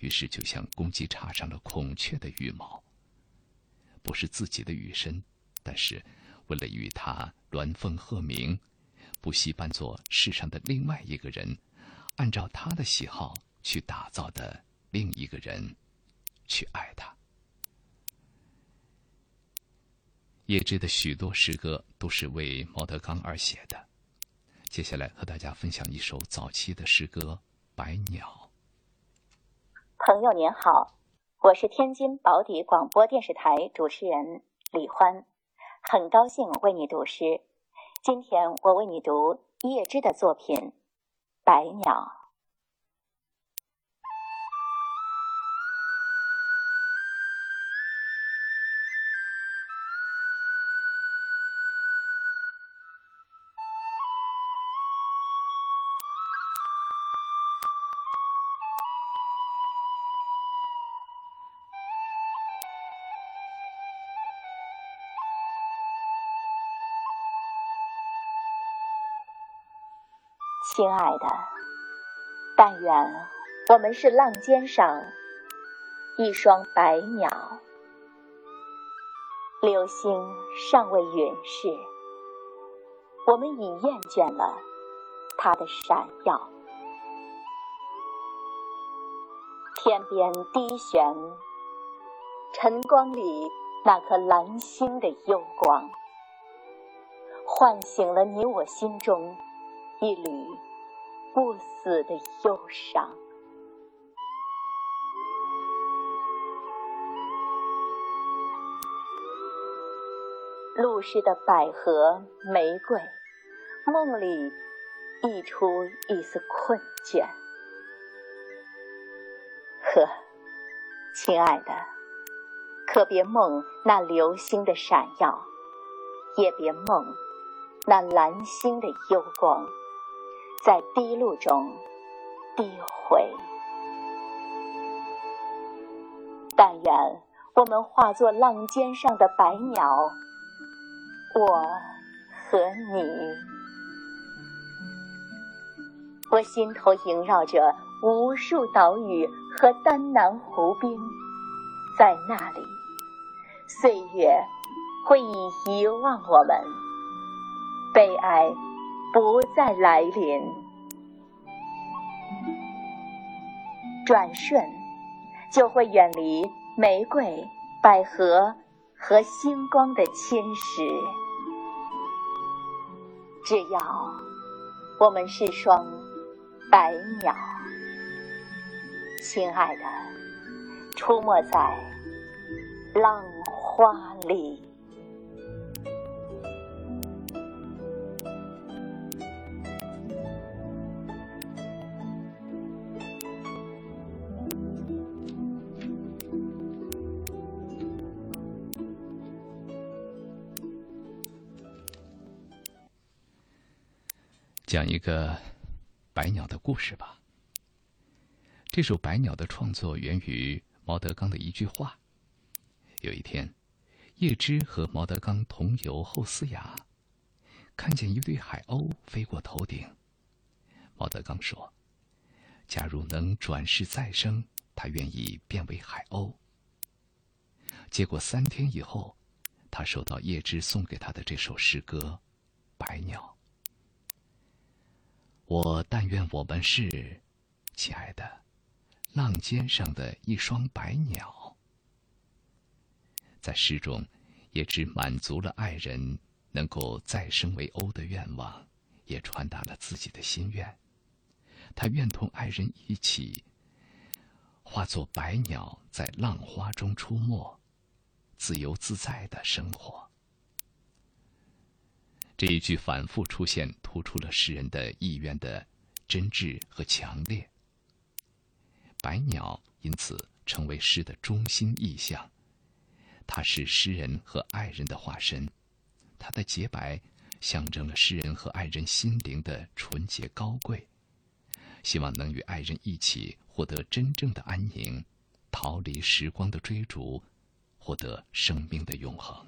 于是就像公鸡插上了孔雀的羽毛。不是自己的羽身，但是为了与他鸾凤鹤鸣，不惜扮作世上的另外一个人，按照他的喜好去打造的另一个人，去爱他。叶芝的许多诗歌都是为毛德刚而写的。接下来和大家分享一首早期的诗歌《白鸟》。朋友您好，我是天津宝坻广播电视台主持人李欢，很高兴为你读诗。今天我为你读叶芝的作品《白鸟》。亲爱的，但愿我们是浪尖上一双白鸟，流星尚未陨逝，我们已厌倦了它的闪耀。天边低悬，晨光里那颗蓝星的幽光，唤醒了你我心中。一缕不死的忧伤。露湿的百合玫瑰，梦里溢出一丝困倦。呵，亲爱的，可别梦那流星的闪耀，也别梦那蓝星的幽光。在低露中低回，但愿我们化作浪尖上的白鸟，我和你。我心头萦绕着无数岛屿和丹南湖滨，在那里，岁月会以遗忘我们，悲哀。不再来临，转瞬就会远离玫瑰、百合和星光的侵蚀。只要我们是双白鸟，亲爱的，出没在浪花里。讲一个白鸟的故事吧。这首《白鸟》的创作源于毛德刚的一句话。有一天，叶芝和毛德刚同游后斯雅，看见一对海鸥飞过头顶。毛德刚说：“假如能转世再生，他愿意变为海鸥。”结果三天以后，他收到叶芝送给他的这首诗歌《白鸟》。我但愿我们是，亲爱的，浪尖上的一双白鸟。在诗中，也只满足了爱人能够再生为鸥的愿望，也传达了自己的心愿。他愿同爱人一起，化作白鸟，在浪花中出没，自由自在的生活。这一句反复出现，突出了诗人的意愿的真挚和强烈。白鸟因此成为诗的中心意象，它是诗人和爱人的化身，它的洁白象征了诗人和爱人心灵的纯洁高贵，希望能与爱人一起获得真正的安宁，逃离时光的追逐，获得生命的永恒。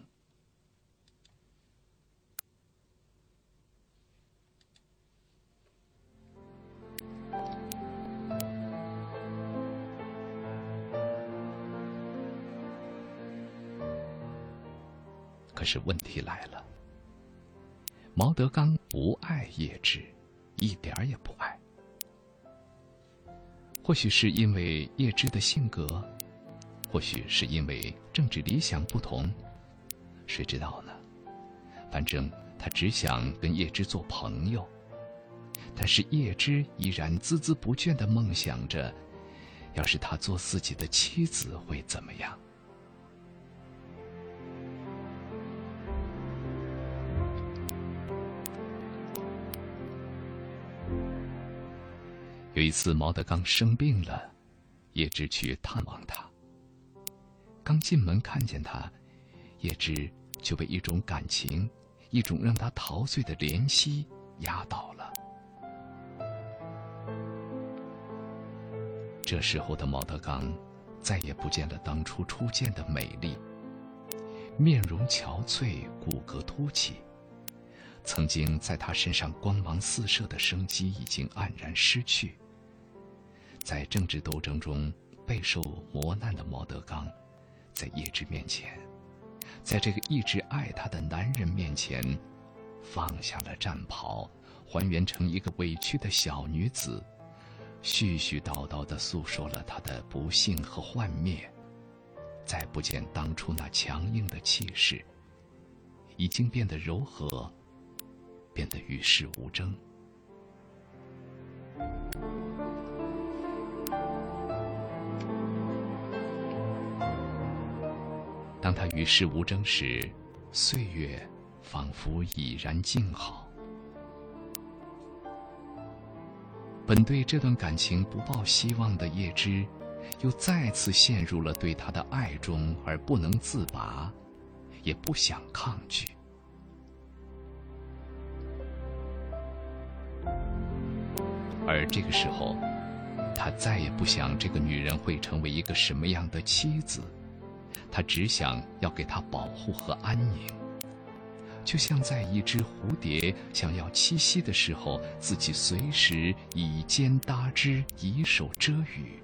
可是问题来了，毛德刚不爱叶芝，一点儿也不爱。或许是因为叶芝的性格，或许是因为政治理想不同，谁知道呢？反正他只想跟叶芝做朋友。但是叶芝依然孜孜不倦地梦想着，要是他做自己的妻子会怎么样？有一次，毛德刚生病了，叶芝去探望他。刚进门看见他，叶芝就被一种感情，一种让他陶醉的怜惜压倒了。这时候的毛德刚，再也不见了当初初见的美丽。面容憔悴，骨骼凸起，曾经在他身上光芒四射的生机已经黯然失去。在政治斗争中备受磨难的毛德刚，在叶芝面前，在这个一直爱他的男人面前，放下了战袍，还原成一个委屈的小女子，絮絮叨叨地诉说了她的不幸和幻灭。再不见当初那强硬的气势，已经变得柔和，变得与世无争。当他与世无争时，岁月仿佛已然静好。本对这段感情不抱希望的叶芝，又再次陷入了对他的爱中而不能自拔，也不想抗拒。而这个时候，他再也不想这个女人会成为一个什么样的妻子。他只想要给她保护和安宁，就像在一只蝴蝶想要栖息的时候，自己随时以肩搭枝，以手遮雨；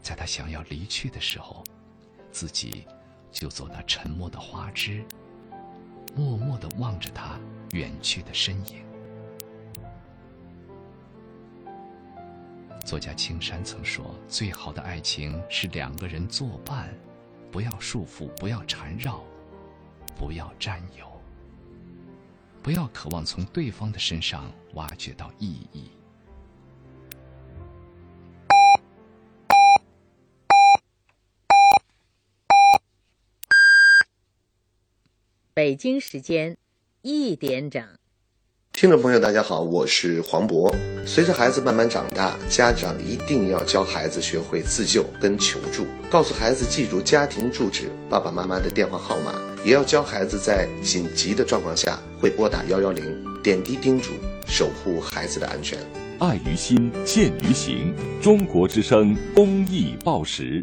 在他想要离去的时候，自己就做那沉默的花枝，默默地望着他远去的身影。作家青山曾说：“最好的爱情是两个人作伴。”不要束缚，不要缠绕，不要占有，不要渴望从对方的身上挖掘到意义。北京时间一点整。听众朋友，大家好，我是黄渤。随着孩子慢慢长大，家长一定要教孩子学会自救跟求助，告诉孩子记住家庭住址、爸爸妈妈的电话号码，也要教孩子在紧急的状况下会拨打幺幺零，点滴叮嘱，守护孩子的安全。爱于心，见于行。中国之声公益报时。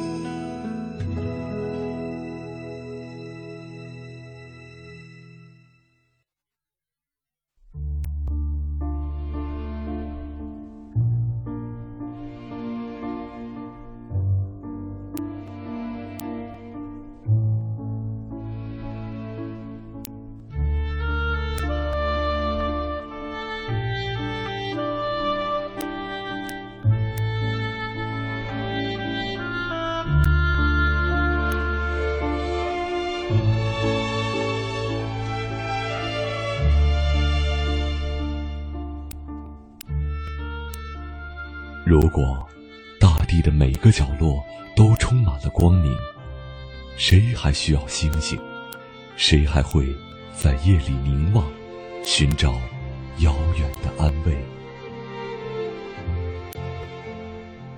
每个角落都充满了光明，谁还需要星星？谁还会在夜里凝望，寻找遥远的安慰？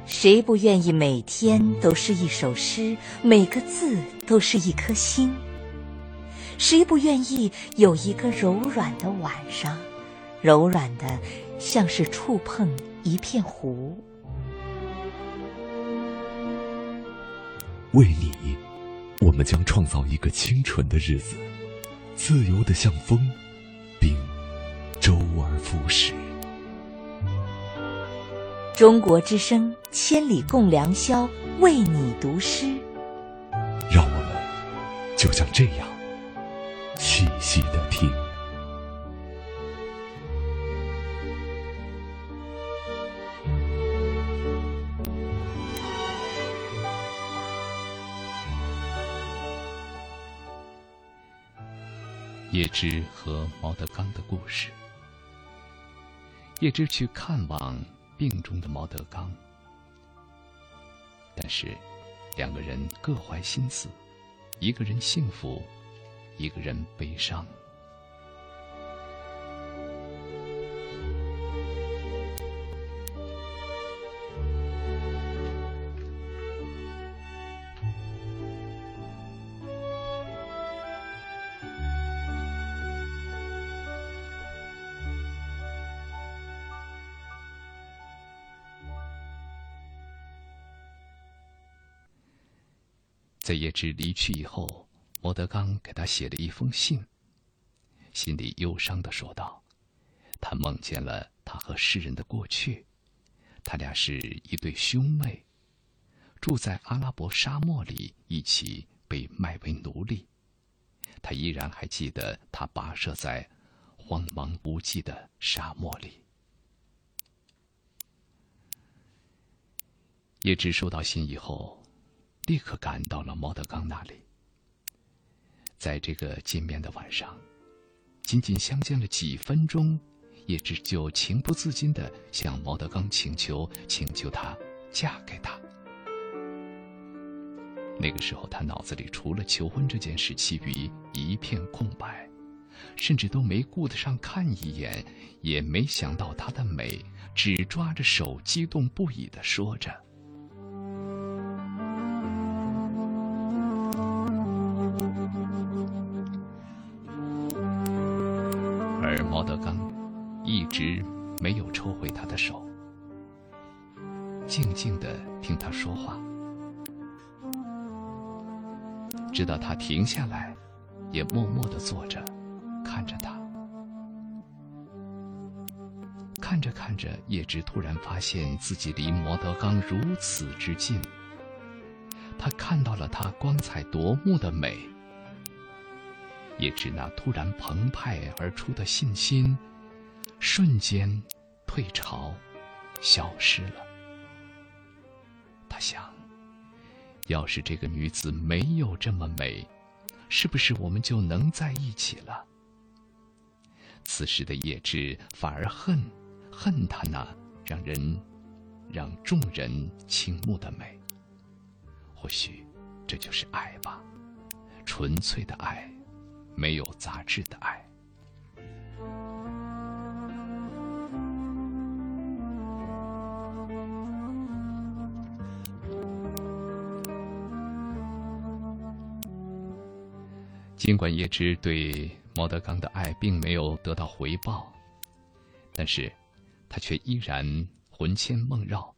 谁不愿意每天都是一首诗，每个字都是一颗心？谁不愿意有一个柔软的晚上，柔软的像是触碰一片湖？为你，我们将创造一个清纯的日子，自由的像风，并周而复始。中国之声，千里共良宵，为你读诗。让我们就像这样细细的听。叶芝和毛德刚的故事。叶芝去看望病中的毛德刚，但是两个人各怀心思，一个人幸福，一个人悲伤。在叶芝离去以后，莫德刚给他写了一封信。心里忧伤的说道：“他梦见了他和诗人的过去，他俩是一对兄妹，住在阿拉伯沙漠里，一起被卖为奴隶。他依然还记得他跋涉在荒茫无际的沙漠里。”叶芝收到信以后。立刻赶到了毛德刚那里。在这个见面的晚上，仅仅相见了几分钟，叶芝就情不自禁的向毛德刚请求，请求他嫁给他。那个时候，他脑子里除了求婚这件事，其余一片空白，甚至都没顾得上看一眼，也没想到她的美，只抓着手，激动不已的说着。直没有抽回他的手，静静的听他说话，直到他停下来，也默默的坐着，看着他。看着看着，叶芝突然发现自己离摩德刚如此之近，他看到了他光彩夺目的美。叶芝那突然澎湃而出的信心，瞬间退潮，消失了。他想，要是这个女子没有这么美，是不是我们就能在一起了？此时的叶芝反而恨，恨她那让人、让众人倾慕的美。或许，这就是爱吧，纯粹的爱。没有杂质的爱。尽管叶芝对毛德刚的爱并没有得到回报，但是，他却依然魂牵梦绕，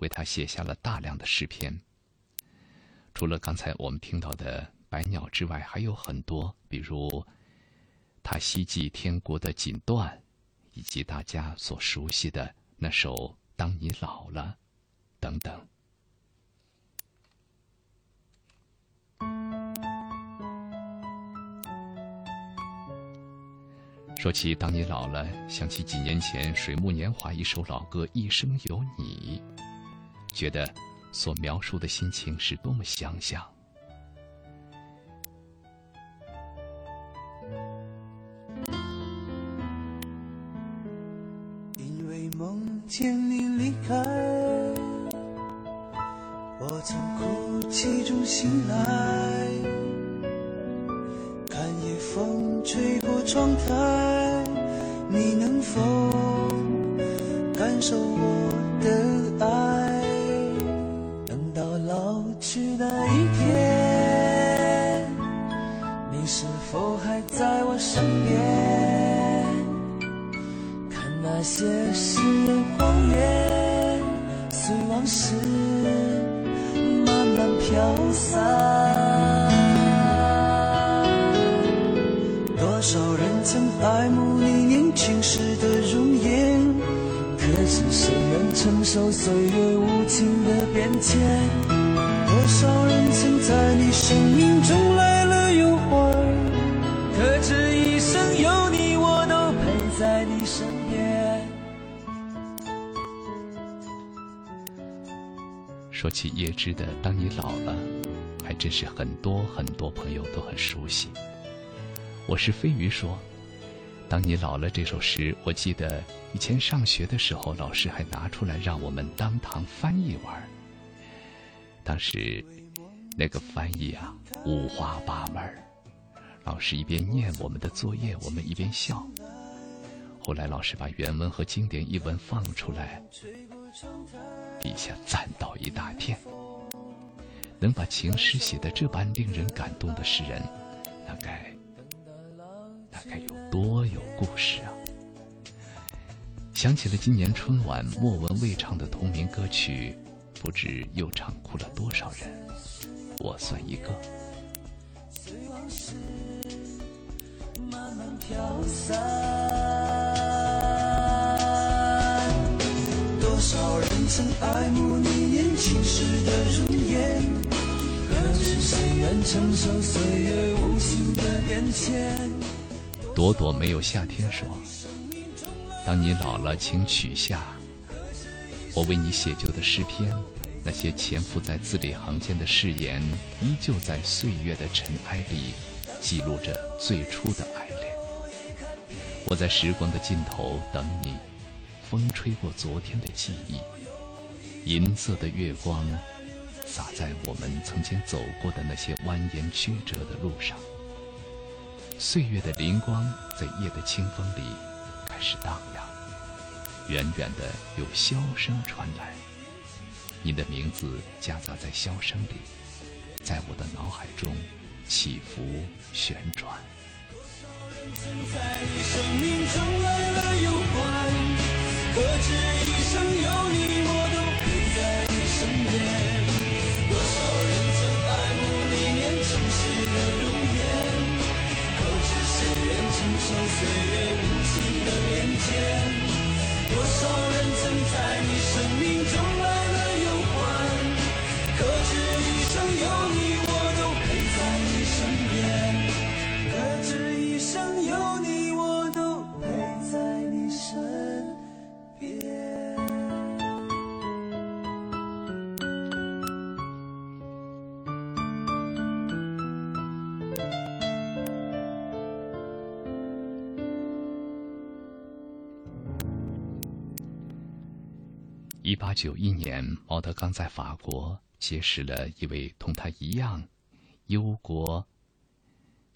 为他写下了大量的诗篇。除了刚才我们听到的。百鸟之外还有很多，比如他希冀天国的锦缎，以及大家所熟悉的那首《当你老了》等等。说起《当你老了》，想起几年前水木年华一首老歌《一生有你》，觉得所描述的心情是多么相像。说起叶芝的《当你老了》，还真是很多很多朋友都很熟悉。我是飞鱼说，《当你老了》这首诗，我记得以前上学的时候，老师还拿出来让我们当堂翻译玩。当时那个翻译啊，五花八门。老师一边念我们的作业，我们一边笑。后来老师把原文和经典译文放出来，底下赞道一大片。能把情诗写得这般令人感动的诗人，那该那该有多有故事啊！想起了今年春晚莫文蔚唱的同名歌曲，不知又唱哭了多少人，我算一个。随往事慢慢飘散。少人曾爱慕你年轻时的容颜，可知谁愿承受岁月无情的变迁？朵朵没有夏天说：“当你老了，请取下我为你写就的诗篇，那些潜伏在字里行间的誓言，依旧在岁月的尘埃里记录着最初的爱恋。我在时光的尽头等你，风吹过昨天的记忆，银色的月光洒在我们曾经走过的那些蜿蜒曲折的路上。岁月的灵光在夜的清风里开始荡漾，远远的有箫声传来。你的名字夹杂在箫声里，在我的脑海中起伏旋转。在你生命中来了又，可知一生一八九一年，毛德刚在法国结识了一位同他一样忧国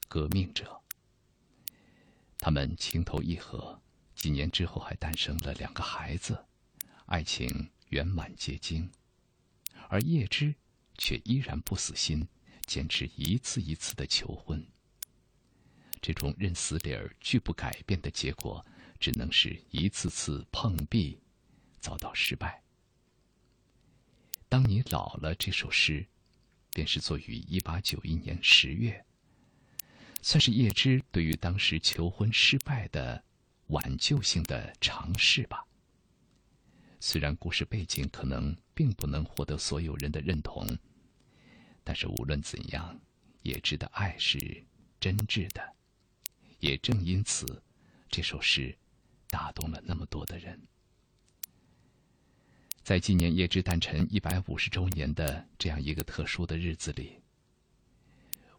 革命者，他们情投意合，几年之后还诞生了两个孩子，爱情圆满结晶。而叶芝却依然不死心，坚持一次一次的求婚。这种认死理儿、拒不改变的结果，只能是一次次碰壁。遭到失败。当你老了，这首诗，便是作于一八九一年十月，算是叶芝对于当时求婚失败的挽救性的尝试吧。虽然故事背景可能并不能获得所有人的认同，但是无论怎样，叶芝的爱是真挚的，也正因此，这首诗打动了那么多的人。在纪念叶芝诞辰一百五十周年的这样一个特殊的日子里，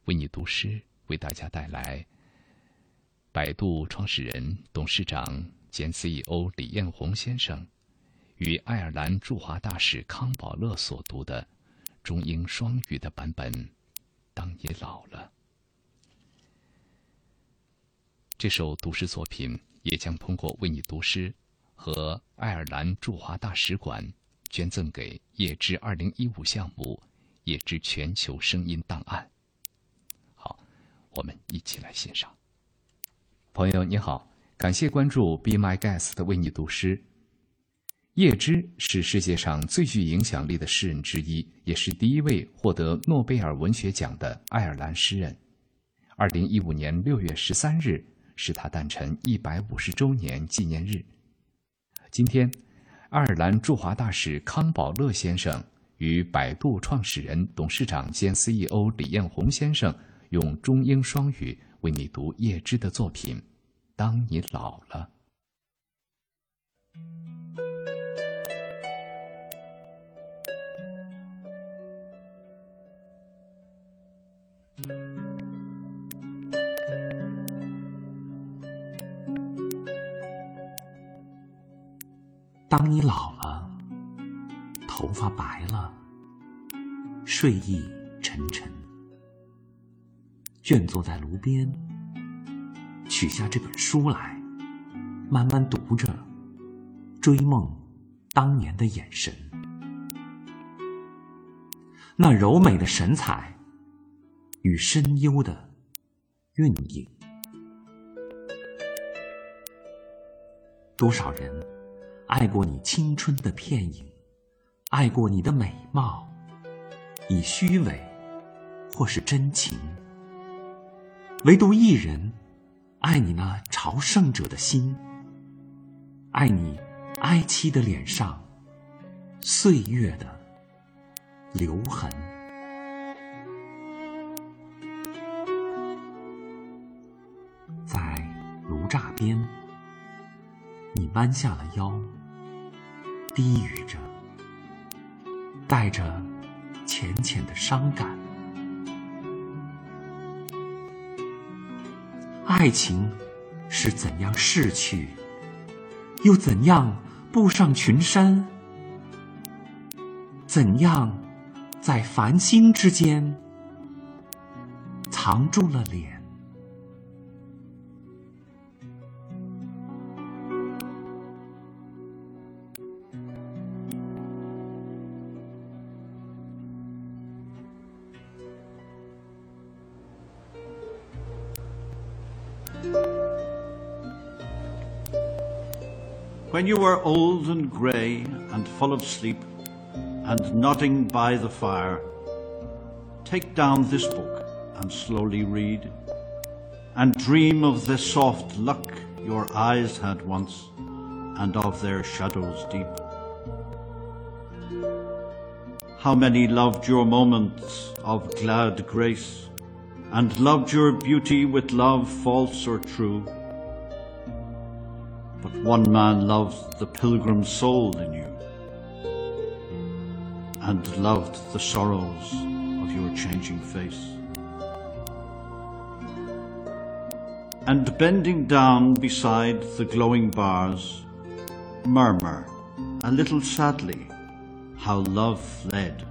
为你读诗，为大家带来百度创始人、董事长兼 CEO 李彦宏先生与爱尔兰驻华大使康宝乐所读的中英双语的版本《当你老了》。这首读诗作品也将通过为你读诗和爱尔兰驻华大使馆。捐赠给叶芝二零一五项目“叶芝全球声音档案”。好，我们一起来欣赏。朋友你好，感谢关注 Be My Guest 为你读诗。叶芝是世界上最具影响力的诗人之一，也是第一位获得诺贝尔文学奖的爱尔兰诗人。二零一五年六月十三日是他诞辰一百五十周年纪念日。今天，爱尔兰驻华大使康宝乐先生与百度创始人、董事长兼 CEO 李彦宏先生用中英双语为你读叶芝的作品《当你老了》。当你老了，头发白了，睡意沉沉，倦坐在炉边，取下这本书来，慢慢读着，追梦当年的眼神，那柔美的神采与深幽的韵影，多少人。爱过你青春的片影，爱过你的美貌，以虚伪或是真情。唯独一人，爱你那朝圣者的心，爱你哀戚的脸上岁月的留痕。在炉栅边，你弯下了腰。低语着，带着浅浅的伤感。爱情是怎样逝去，又怎样步上群山？怎样在繁星之间藏住了脸？When you are old and grey and full of sleep and nodding by the fire, take down this book and slowly read and dream of the soft luck your eyes had once and of their shadows deep. How many loved your moments of glad grace and loved your beauty with love false or true? One man loved the pilgrim soul in you and loved the sorrows of your changing face. And bending down beside the glowing bars, murmur a little sadly how love fled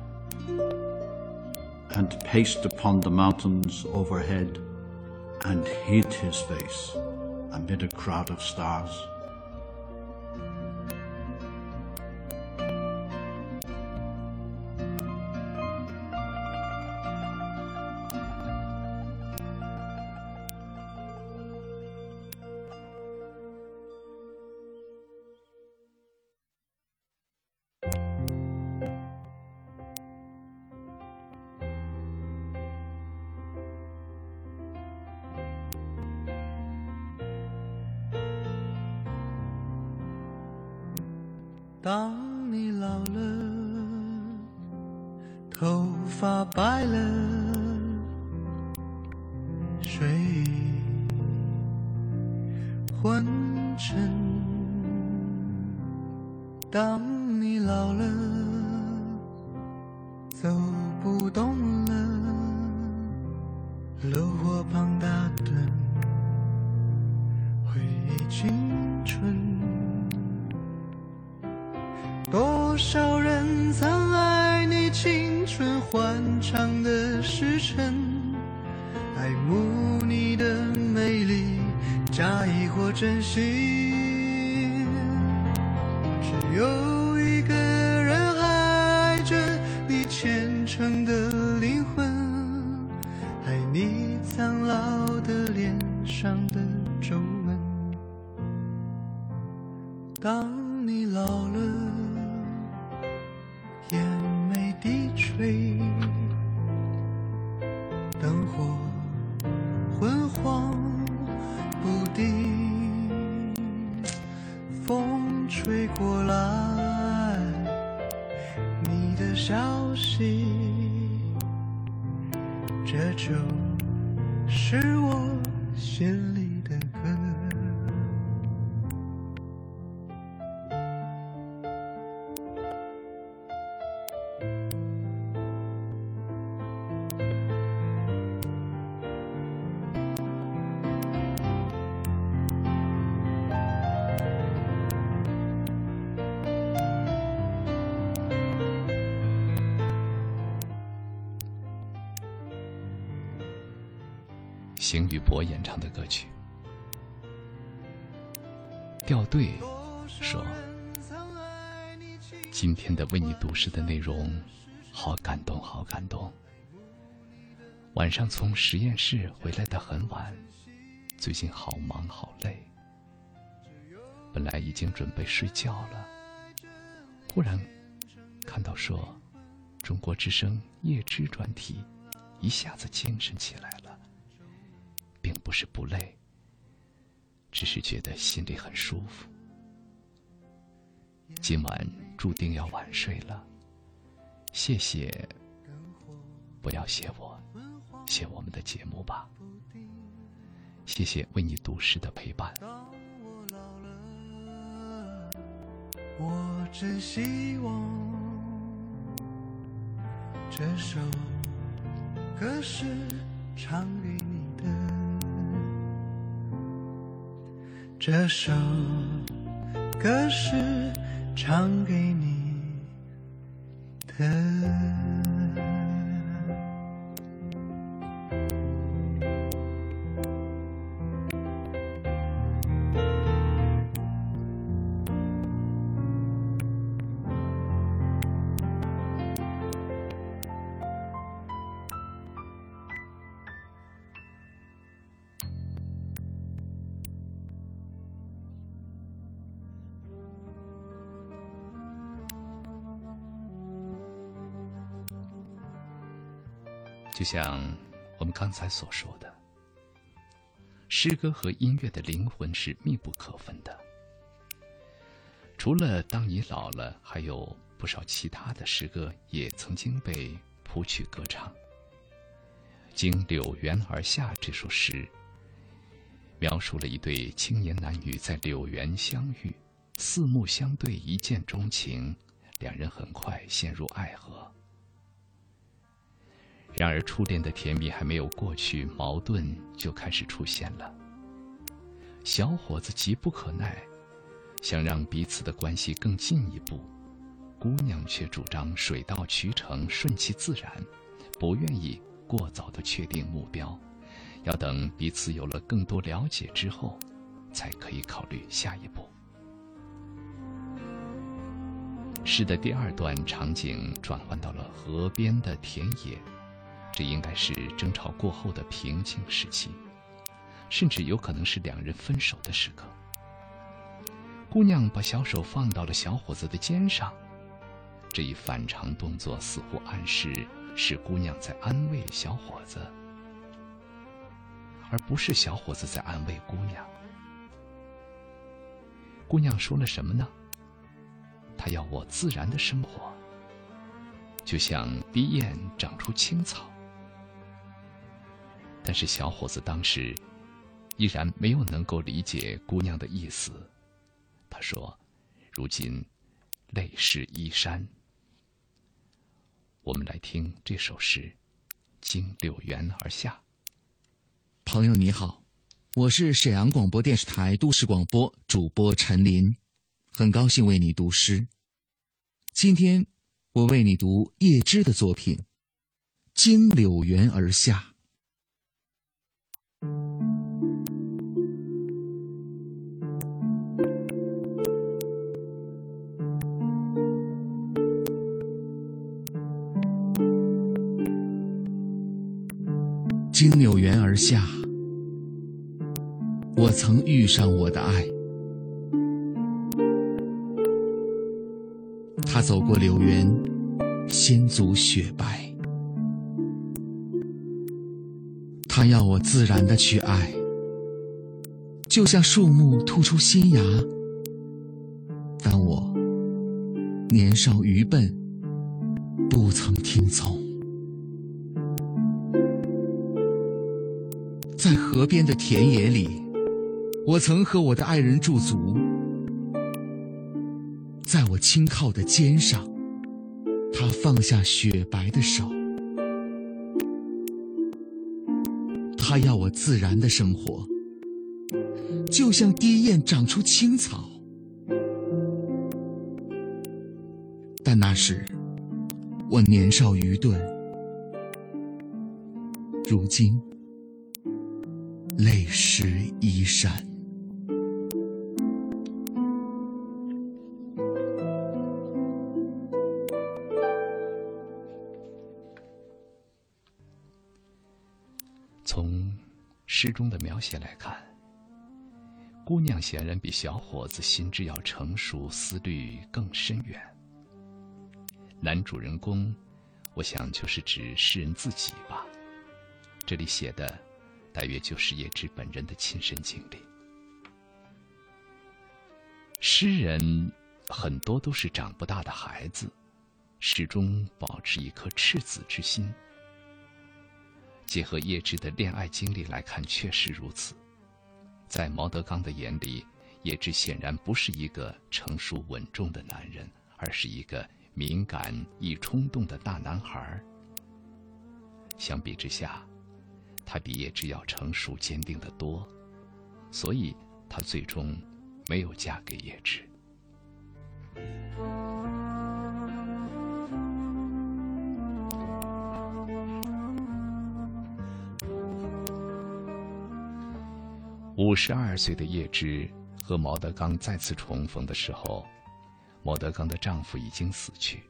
and paced upon the mountains overhead and hid his face amid a crowd of stars. “我演唱的歌曲。掉队说：“今天的为你读诗的内容，好感动，好感动。晚上从实验室回来的很晚，最近好忙好累。本来已经准备睡觉了，忽然看到说中国之声叶芝专题，一下子精神起来了。”并不是不累，只是觉得心里很舒服。今晚注定要晚睡了，谢谢，不要谢我，谢我们的节目吧。谢谢为你读诗的陪伴。我真希望这首歌是唱给你这首歌是唱给你的。像我们刚才所说的，诗歌和音乐的灵魂是密不可分的。除了《当你老了》，还有不少其他的诗歌也曾经被谱曲歌唱。《经柳园而下》这首诗，描述了一对青年男女在柳园相遇，四目相对，一见钟情，两人很快陷入爱河。然而，初恋的甜蜜还没有过去，矛盾就开始出现了。小伙子急不可耐，想让彼此的关系更进一步，姑娘却主张水到渠成、顺其自然，不愿意过早的确定目标，要等彼此有了更多了解之后，才可以考虑下一步。诗的第二段场景转换到了河边的田野。这应该是争吵过后的平静时期，甚至有可能是两人分手的时刻。姑娘把小手放到了小伙子的肩上，这一反常动作似乎暗示是姑娘在安慰小伙子，而不是小伙子在安慰姑娘。姑娘说了什么呢？她要我自然的生活，就像滴雁长出青草。但是小伙子当时依然没有能够理解姑娘的意思。他说：“如今泪湿衣衫。”我们来听这首诗，《经柳园而下》。朋友你好，我是沈阳广播电视台都市广播主播陈林，很高兴为你读诗。今天我为你读叶芝的作品《经柳园而下》。经柳园而下，我曾遇上我的爱。他走过柳园，先祖雪白。他要我自然的去爱，就像树木吐出新芽。但我年少愚笨，不曾听从。在河边的田野里，我曾和我的爱人驻足。在我轻靠的肩上，他放下雪白的手。他要我自然的生活，就像低雁长出青草。但那时我年少愚钝，如今泪湿衣衫。诗中的描写来看，姑娘显然比小伙子心智要成熟，思虑更深远。男主人公，我想就是指诗人自己吧。这里写的，大约就是叶芝本人的亲身经历。诗人很多都是长不大的孩子，始终保持一颗赤子之心。结合叶芝的恋爱经历来看，确实如此。在毛德刚的眼里，叶芝显然不是一个成熟稳重的男人，而是一个敏感易冲动的大男孩。相比之下，他比叶芝要成熟坚定得多，所以他最终没有嫁给叶芝。五十二岁的叶芝和毛德刚再次重逢的时候，毛德刚的丈夫已经死去。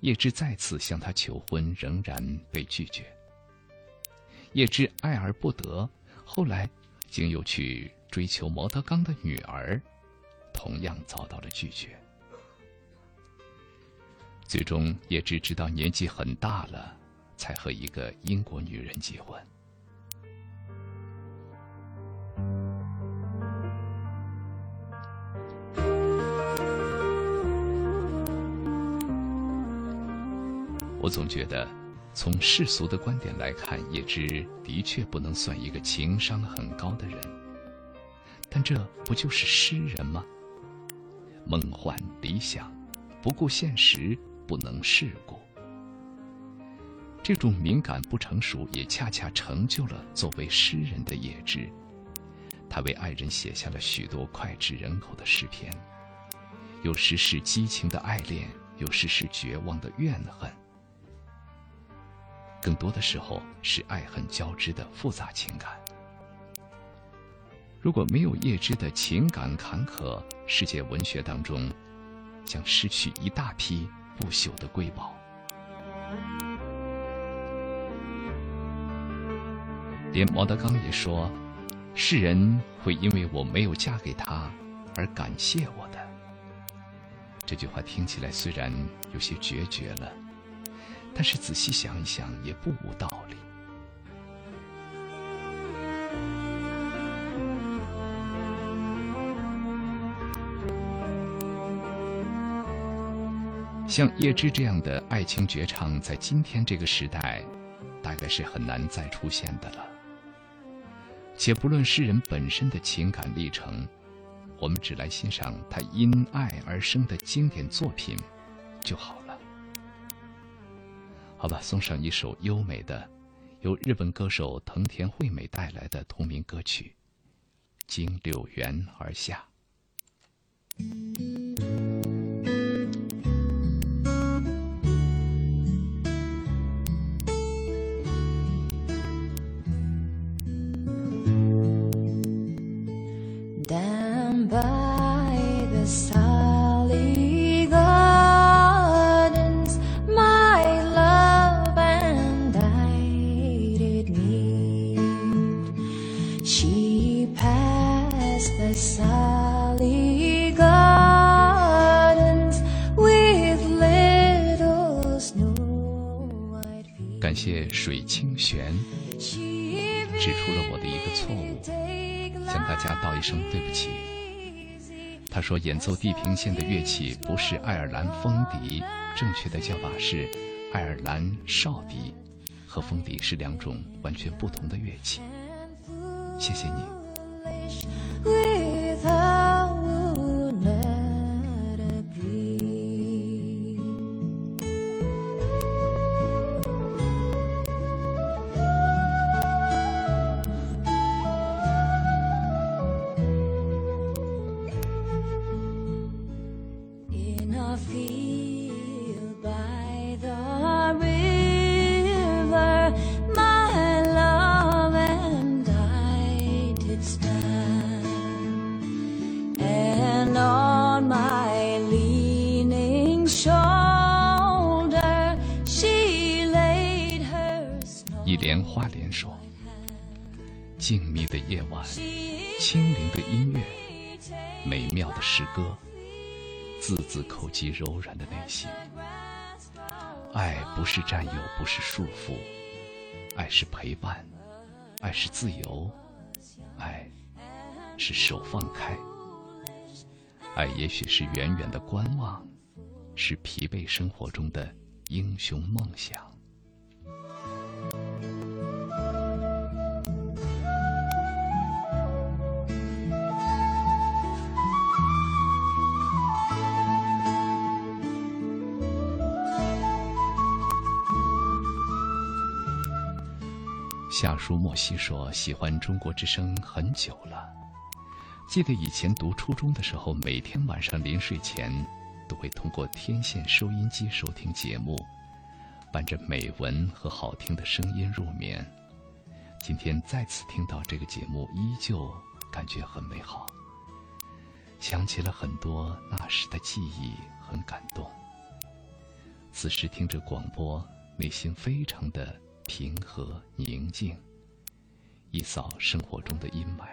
叶芝再次向他求婚，仍然被拒绝。叶芝爱而不得，后来竟又去追求毛德刚的女儿，同样遭到了拒绝。最终，叶芝直到年纪很大了，才和一个英国女人结婚。我总觉得，从世俗的观点来看，叶芝的确不能算一个情商很高的人。但这不就是诗人吗？梦幻理想，不顾现实，不能世故。这种敏感不成熟，也恰恰成就了作为诗人的叶芝。他为爱人写下了许多脍炙人口的诗篇，有时是激情的爱恋，有时是绝望的怨恨。更多的时候是爱恨交织的复杂情感。如果没有叶芝的情感坎坷，世界文学当中将失去一大批不朽的瑰宝。连毛德刚也说：“世人会因为我没有嫁给他而感谢我的。”这句话听起来虽然有些决绝了。但是仔细想一想，也不无道理。像叶芝这样的爱情绝唱，在今天这个时代，大概是很难再出现的了。且不论诗人本身的情感历程，我们只来欣赏他因爱而生的经典作品就好。好吧，送上一首优美的，由日本歌手藤田惠美带来的同名歌曲《经柳园而下》。水清玄指出了我的一个错误，向大家道一声对不起。他说演奏地平线的乐器不是爱尔兰风笛，正确的叫法是爱尔兰哨笛，和风笛是两种完全不同的乐器。谢谢你。柔软的内心。爱不是占有，不是束缚，爱是陪伴，爱是自由，爱是手放开，爱也许是远远的观望，是疲惫生活中的英雄梦想。”书莫西说：“喜欢中国之声很久了，记得以前读初中的时候，每天晚上临睡前，都会通过天线收音机收听节目，伴着美文和好听的声音入眠。今天再次听到这个节目，依旧感觉很美好，想起了很多那时的记忆，很感动。此时听着广播，内心非常的。”平和宁静，一扫生活中的阴霾。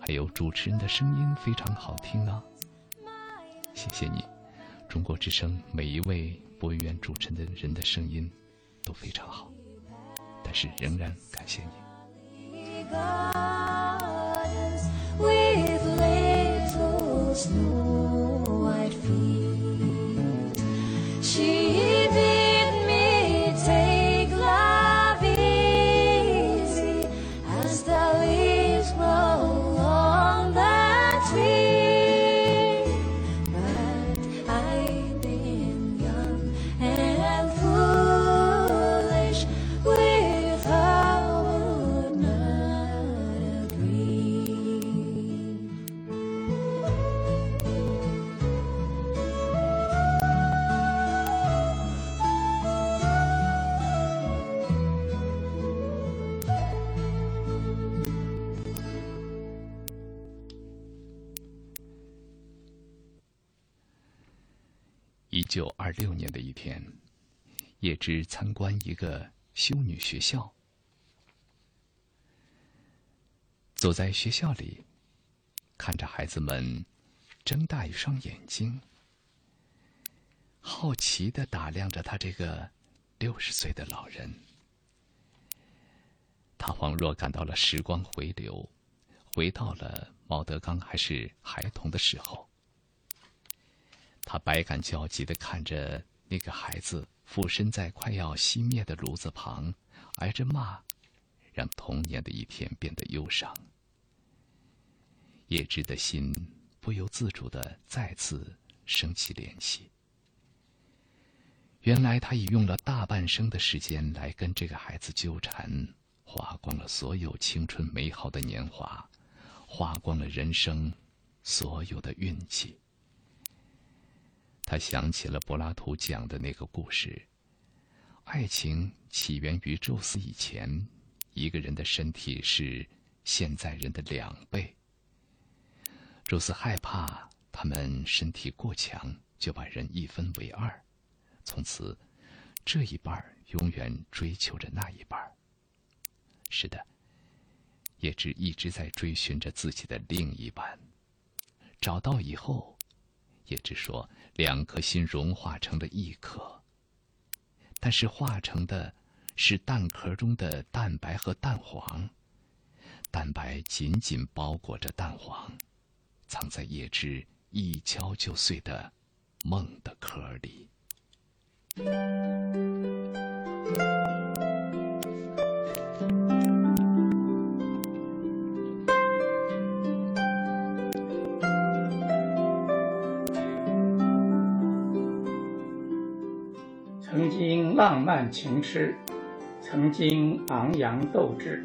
还有主持人的声音非常好听啊，谢谢你！中国之声每一位播音员主持人的人的声音都非常好，但是仍然感谢你。六年的一天，叶芝参观一个修女学校。走在学校里，看着孩子们睁大一双眼睛，好奇的打量着他这个六十岁的老人。他恍若感到了时光回流，回到了毛德刚还是孩童的时候。他百感交集的看着那个孩子俯身在快要熄灭的炉子旁，挨着骂，让童年的一天变得忧伤。叶芝的心不由自主的再次升起怜惜。原来他已用了大半生的时间来跟这个孩子纠缠，花光了所有青春美好的年华，花光了人生所有的运气。他想起了柏拉图讲的那个故事：爱情起源于宙斯以前，一个人的身体是现在人的两倍。宙斯害怕他们身体过强，就把人一分为二，从此这一半永远追求着那一半。是的，叶芝一直在追寻着自己的另一半，找到以后，叶芝说。两颗心融化成了一颗，但是化成的是蛋壳中的蛋白和蛋黄。蛋白紧紧包裹着蛋黄，藏在叶枝一敲就碎的梦的壳里。浪漫情痴，曾经昂扬斗志，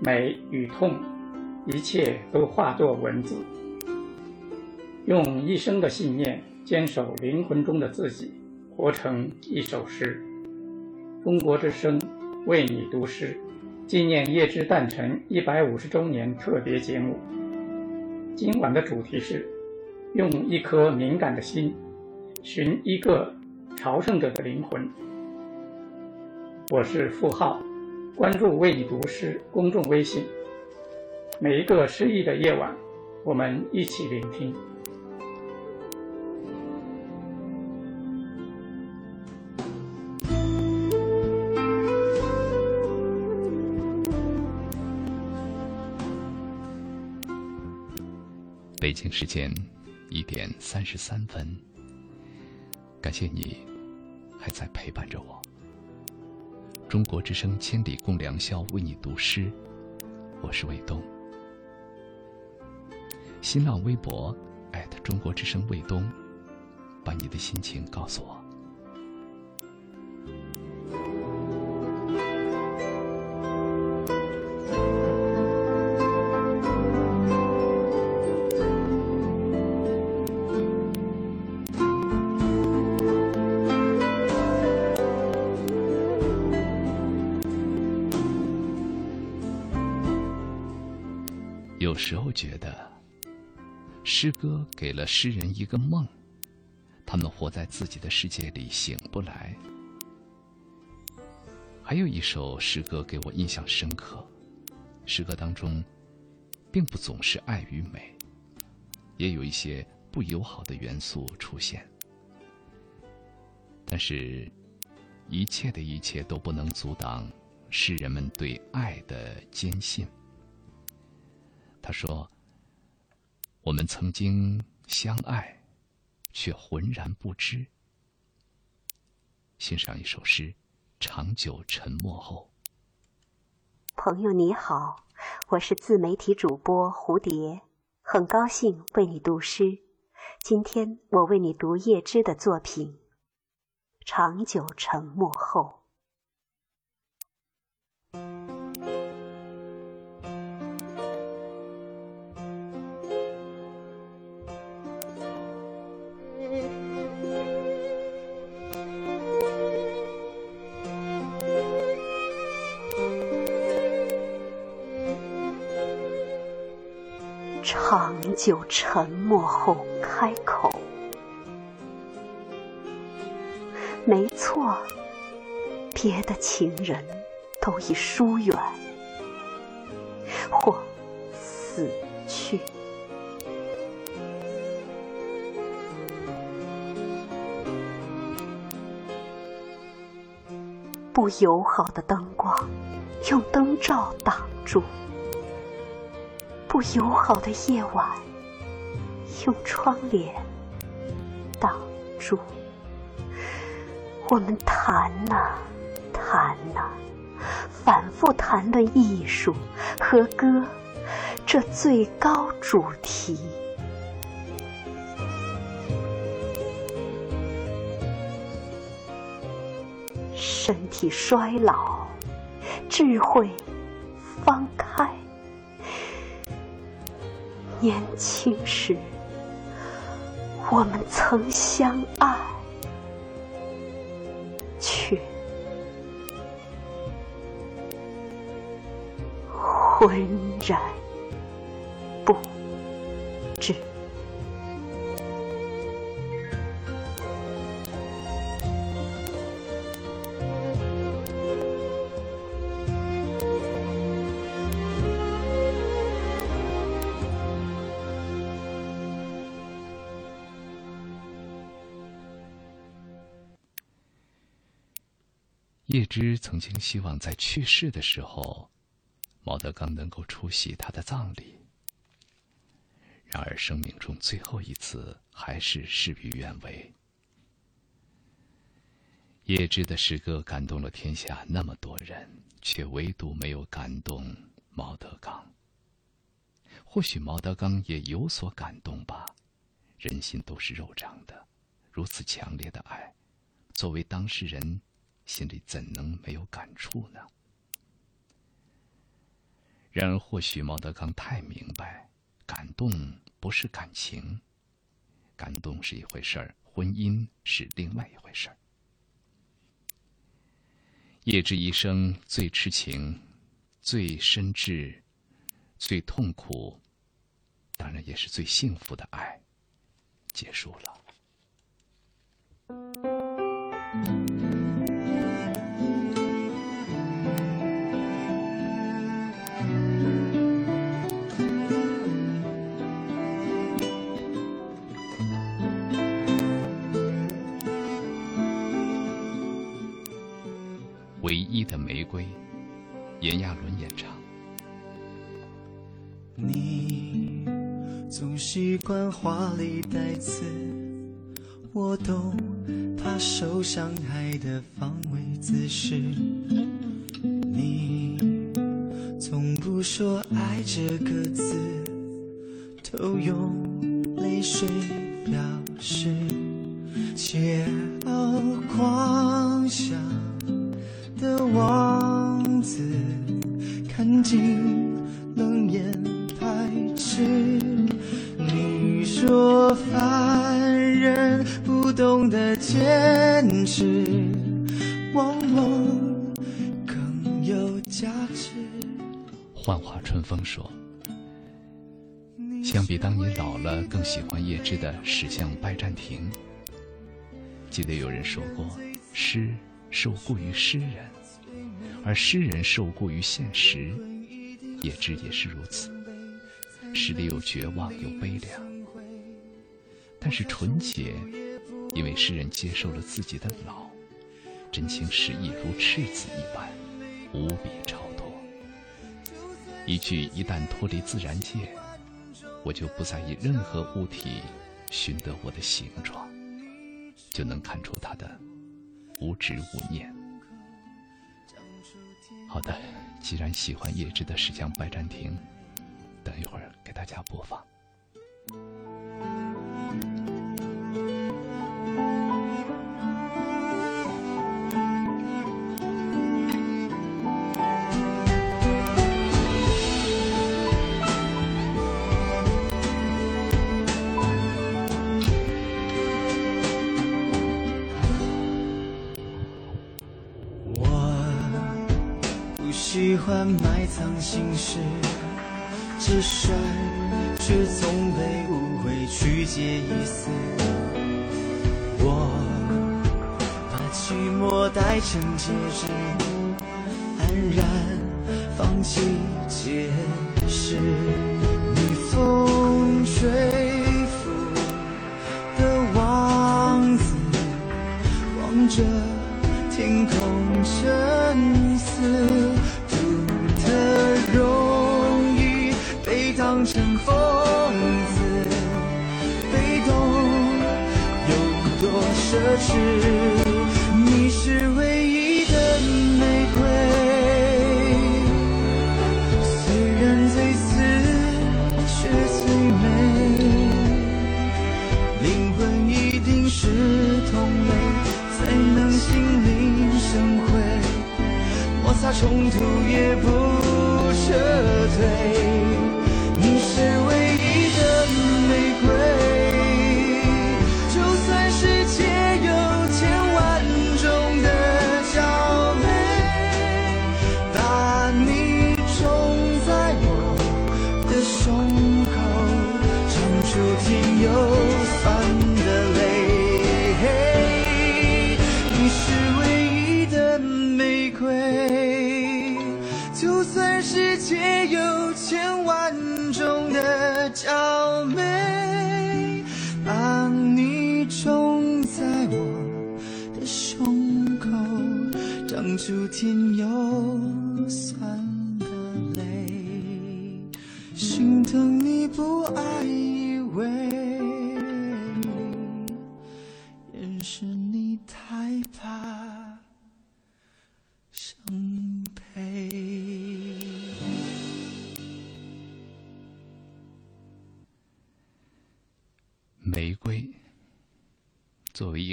美与痛，一切都化作文字，用一生的信念坚守灵魂中的自己，活成一首诗。中国之声为你读诗，纪念叶芝诞辰一百五十周年特别节目。今晚的主题是：用一颗敏感的心，寻一个朝圣者的灵魂。我是付浩，关注“为你读诗”公众微信。每一个诗意的夜晚，我们一起聆听。北京时间一点三十三分，感谢你还在陪伴着我。中国之声千里共良宵，为你读诗，我是卫东。新浪微博中国之声卫东，把你的心情告诉我。诗歌给了诗人一个梦，他们活在自己的世界里醒不来。还有一首诗歌给我印象深刻，诗歌当中，并不总是爱与美，也有一些不友好的元素出现。但是，一切的一切都不能阻挡诗人们对爱的坚信。他说：“我们曾经相爱，却浑然不知。”欣赏一首诗，《长久沉默后》。朋友你好，我是自媒体主播蝴蝶，很高兴为你读诗。今天我为你读叶芝的作品《长久沉默后》。久沉默后开口，没错，别的情人都已疏远或死去。不友好的灯光，用灯罩挡住。不友好的夜晚，用窗帘挡住。我们谈呐谈呐，反复谈论艺术和歌这最高主题。身体衰老，智慧方开。年轻时，我们曾相爱，却浑叶芝曾经希望在去世的时候，毛德刚能够出席他的葬礼。然而，生命中最后一次还是事与愿违。叶芝的诗歌感动了天下那么多人，却唯独没有感动毛德刚。或许毛德刚也有所感动吧。人心都是肉长的，如此强烈的爱，作为当事人，心里怎能没有感触呢？然而，或许毛德刚太明白，感动不是感情，感动是一回事儿，婚姻是另外一回事儿。叶芝一生最痴情、最深挚、最痛苦，当然也是最幸福的爱，结束了。唯一的玫瑰，炎亚纶演唱。你总习惯华丽带刺，我懂怕受伤害的防卫姿势。你从不说爱这个字，都用泪水表示。桀骜狂想的王子，看尽冷眼排斥。你说凡人不懂得坚持，往往更有价值。幻化春风说：“相比当你老了更喜欢叶芝的《驶向拜占庭》，记得有人说过，诗受雇于诗人，而诗人受雇于现实。叶芝也是如此，诗里有绝望，有悲凉，但是纯洁，因为诗人接受了自己的老，真情实意如赤子一般，无比超脱。一句一旦脱离自然界，我就不再以任何物体寻得我的形状，就能看出它的无执无念。好的，既然喜欢叶芝的《驶向拜占庭》，等一会儿给大家播放。喜欢埋藏心事，直率却总被误会曲解意思。我把寂寞戴成戒指，安然放弃解释。逆风吹拂的王子，望着。天空沉思，疯子，被动有多奢侈？你是唯一的玫瑰，虽然最刺却最美，灵魂一定是同类，才能心领。生辉，摩擦冲突也不撤退。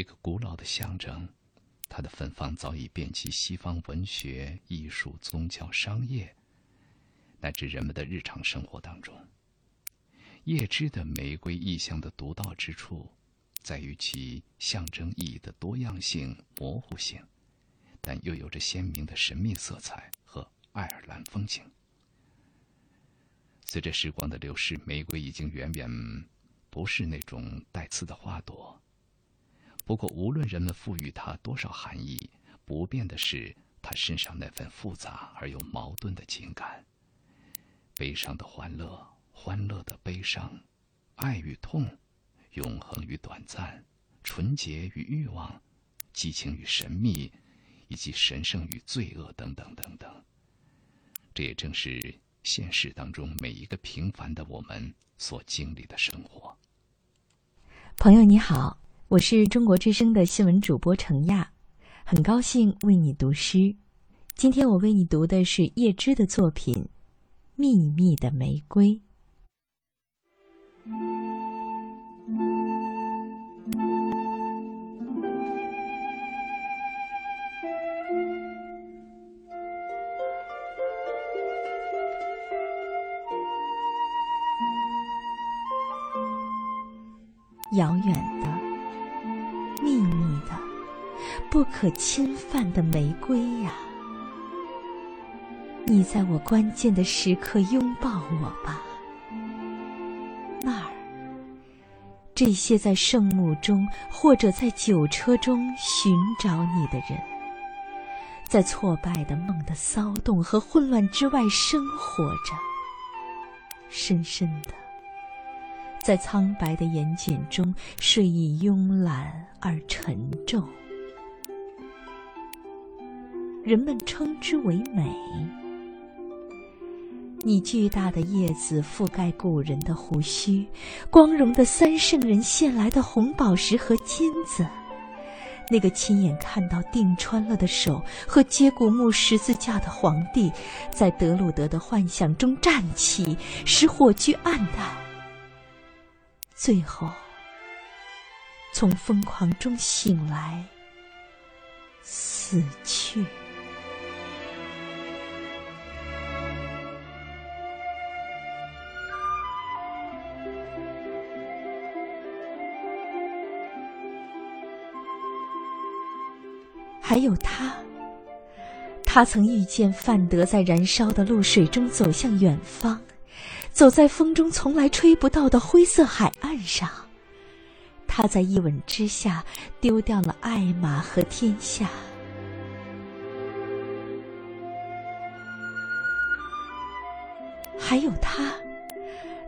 一个古老的象征，它的芬芳早已遍及西方文学、艺术、宗教、商业，乃至人们的日常生活当中。叶芝的玫瑰意象的独到之处，在于其象征意义的多样性、模糊性，但又有着鲜明的神秘色彩和爱尔兰风情。随着时光的流逝，玫瑰已经远远不是那种带刺的花朵。不过，无论人们赋予它多少含义，不变的是它身上那份复杂而又矛盾的情感：悲伤的欢乐，欢乐的悲伤，爱与痛，永恒与短暂，纯洁与欲望，激情与神秘，以及神圣与罪恶，等等等等。这也正是现实当中每一个平凡的我们所经历的生活。朋友你好，我是中国之声的新闻主播程亚，很高兴为你读诗。今天我为你读的是叶芝的作品《秘密的玫瑰》。遥远不可侵犯的玫瑰呀，你在我关键的时刻拥抱我吧。那儿，这些在圣墓中或者在酒车中寻找你的人，在挫败的梦的骚动和混乱之外生活着，深深的。在苍白的眼睑中，睡意慵懒而沉重。人们称之为美。你巨大的叶子覆盖古人的胡须，光荣的三圣人献来的红宝石和金子，那个亲眼看到钉穿了的手和接骨木十字架的皇帝，在德鲁德的幻想中站起，使火炬暗淡。最后，从疯狂中醒来，死去。还有他，他曾遇见范德在燃烧的露水中走向远方。走在风中从来吹不到的灰色海岸上，他在一吻之下丢掉了爱玛和天下。还有他，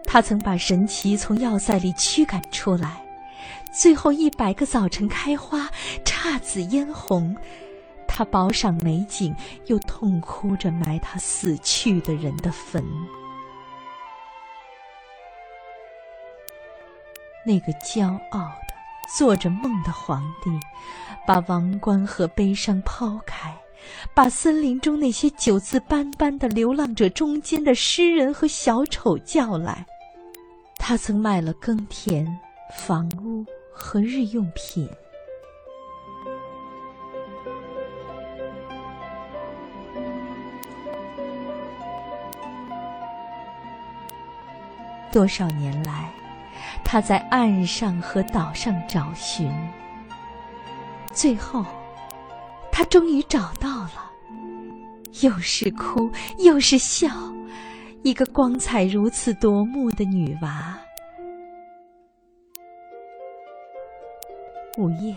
他曾把神奇从要塞里驱赶出来，最后一百个早晨开花，姹紫嫣红。他饱赏美景，又痛哭着埋他死去的人的坟。那个骄傲的、做着梦的皇帝，把王冠和悲伤抛开，把森林中那些九字斑斑的流浪者中间的诗人和小丑叫来。他曾卖了耕田、房屋和日用品。多少年来。他在岸上和岛上找寻，最后，他终于找到了，又是哭又是笑，一个光彩如此夺目的女娃。午夜，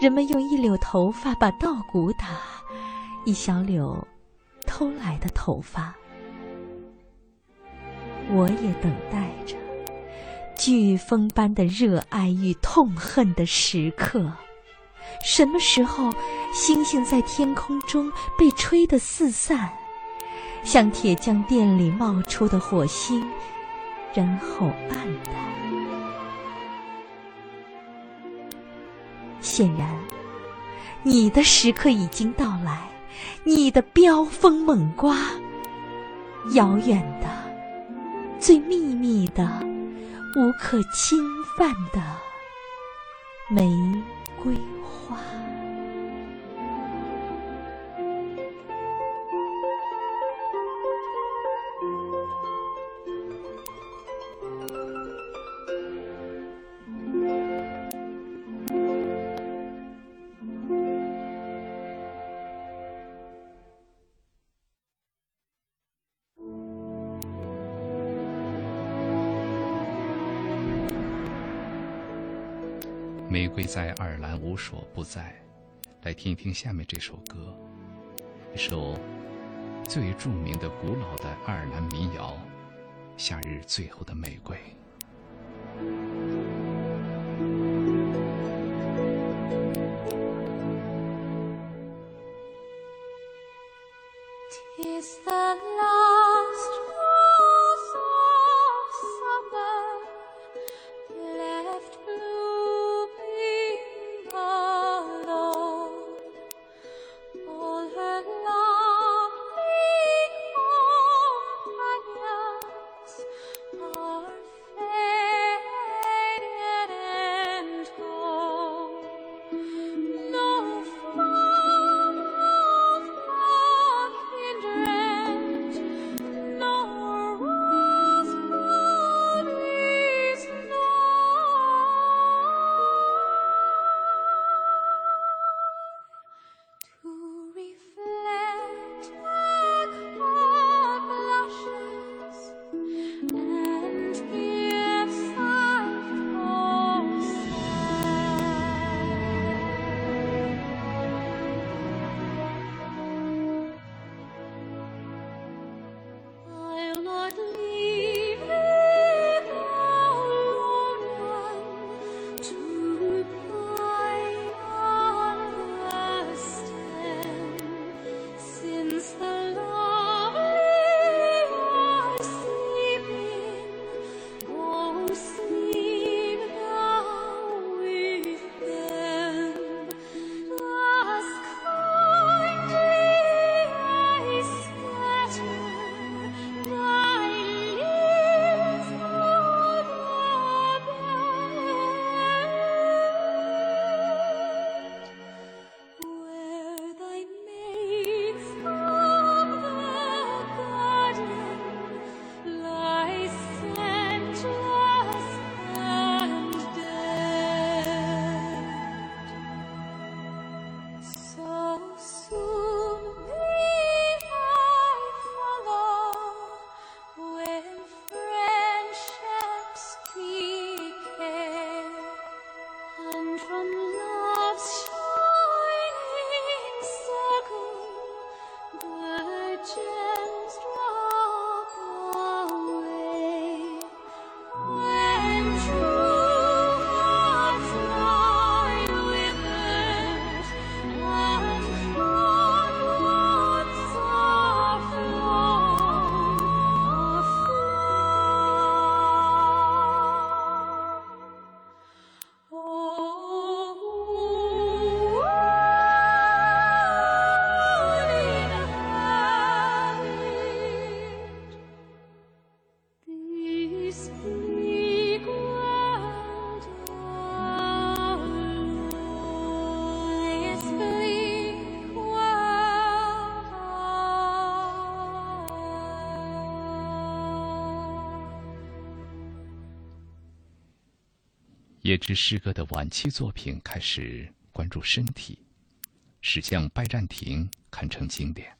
人们用一绺头发把稻谷打，一小绺偷来的头发，我也等待着。飓风般的热爱与痛恨的时刻，什么时候，星星在天空中被吹得四散，像铁匠店里冒出的火星，然后暗淡。显然，你的时刻已经到来，你的飙风猛刮，遥远的、最秘密的、无可侵犯的玫瑰。在爱尔兰无所不在，来听一听下面这首歌，一首最著名的古老的爱尔兰民谣《夏日最后的玫瑰》。Tis the last 叶芝诗歌的晚期作品开始关注身体，始将拜占庭堪称经典。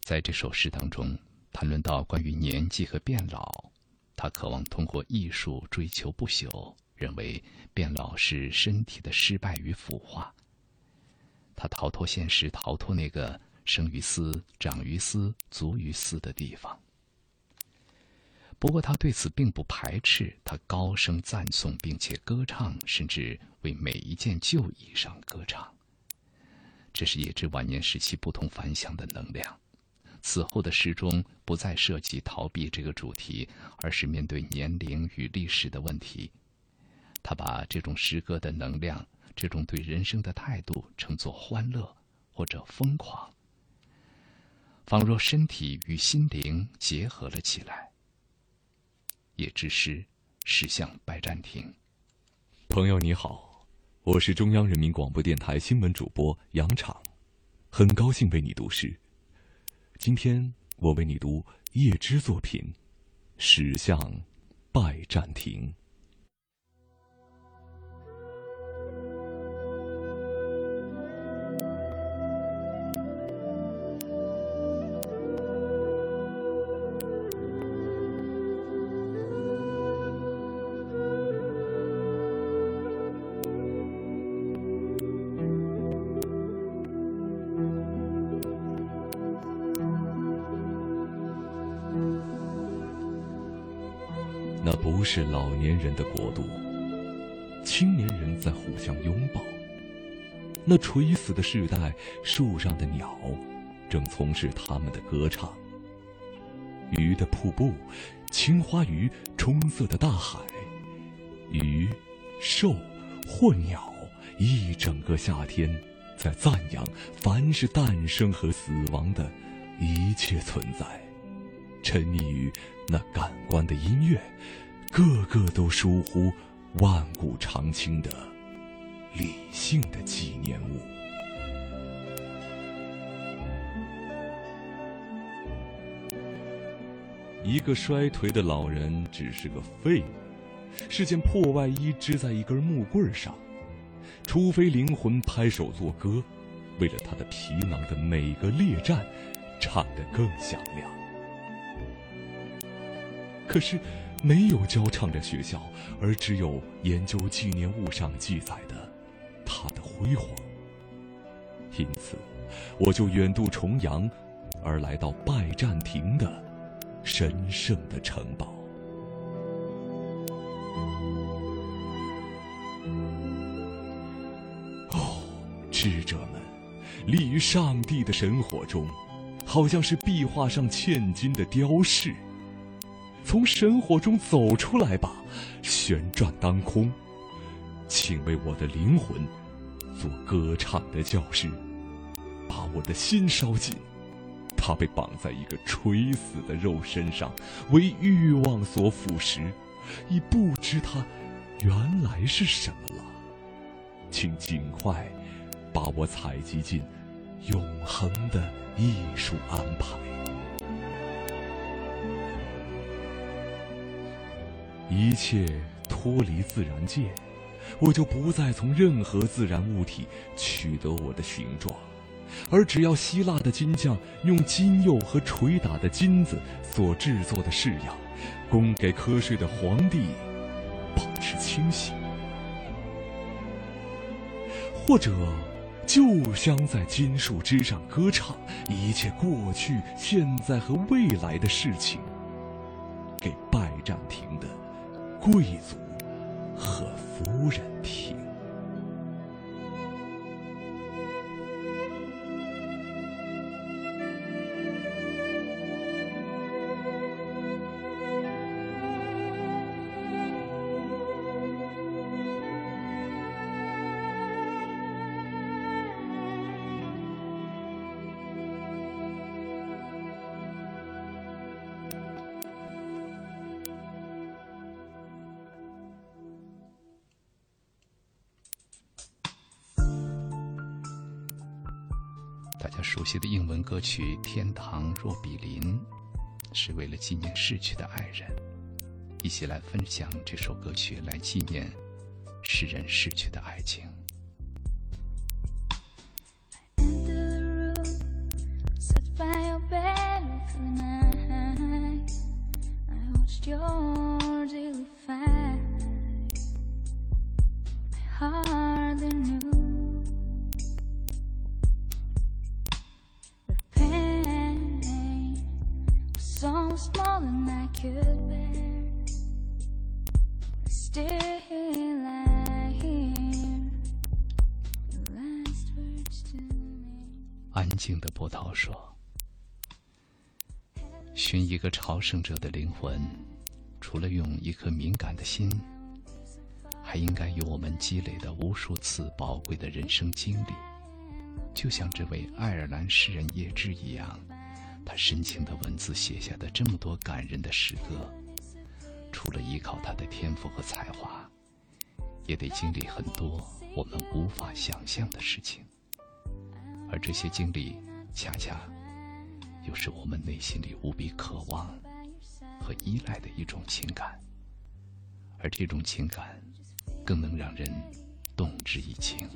在这首诗当中，谈论到关于年纪和变老，他渴望通过艺术追求不朽，认为变老是身体的失败与腐化。他逃脱现实，逃脱那个生于斯、长于斯、足于斯的地方。不过他对此并不排斥，他高声赞颂，并且歌唱，甚至为每一件旧衣裳歌唱。这是叶芝晚年时期不同凡响的能量。此后的诗中不再涉及逃避这个主题，而是面对年龄与历史的问题。他把这种诗歌的能量，这种对人生的态度，称作欢乐或者疯狂，仿若身体与心灵结合了起来。叶之诗，驶向拜占庭。朋友你好，我是中央人民广播电台新闻主播杨昶，很高兴为你读诗。今天我为你读叶芝作品《驶向拜占庭》。是老年人的国度，青年人在互相拥抱。那垂死的世代，树上的鸟正从事他们的歌唱。鱼的瀑布，青花鱼冲色的大海，鱼、兽或鸟，一整个夏天在赞扬凡是诞生和死亡的一切存在。沉溺于那感官的音乐，个个都疏忽万古长青的理性的纪念物。一个衰颓的老人只是个废物，是件破外衣织在一根木棍上，除非灵魂拍手作歌，为了他的皮囊的每个裂战，唱得更响亮。可是，没有教唱的学校，而只有研究纪念物上记载的他的辉煌。因此，我就远渡重洋，而来到拜占庭的神圣的城堡。哦，智者们，立于上帝的神火中，好像是壁画上嵌金的雕饰。从神火中走出来吧，旋转当空，请为我的灵魂做歌唱的教师，把我的心烧紧。他被绑在一个垂死的肉身上，为欲望所腐蚀，已不知他原来是什么了。请尽快把我采集进永恒的艺术安排。一切脱离自然界，我就不再从任何自然物体取得我的形状，而只要希腊的金匠用金釉和捶打的金子所制作的式样，供给瞌睡的皇帝保持清醒，或者就像在金树枝上歌唱一切过去、现在和未来的事情，给拜占庭的。贵族和夫人听。熟悉的英文歌曲《天堂若比邻》，是为了纪念逝去的爱人。一起来分享这首歌曲，来纪念诗人逝去的爱情。朝圣者的灵魂，除了用一颗敏感的心，还应该有我们积累的无数次宝贵的人生经历。就像这位爱尔兰诗人叶芝一样，他深情的文字写下的这么多感人的诗歌，除了依靠他的天赋和才华，也得经历很多我们无法想象的事情。而这些经历，恰恰又是我们内心里无比渴望和依赖的一种情感而这种情感更能让人动之以情。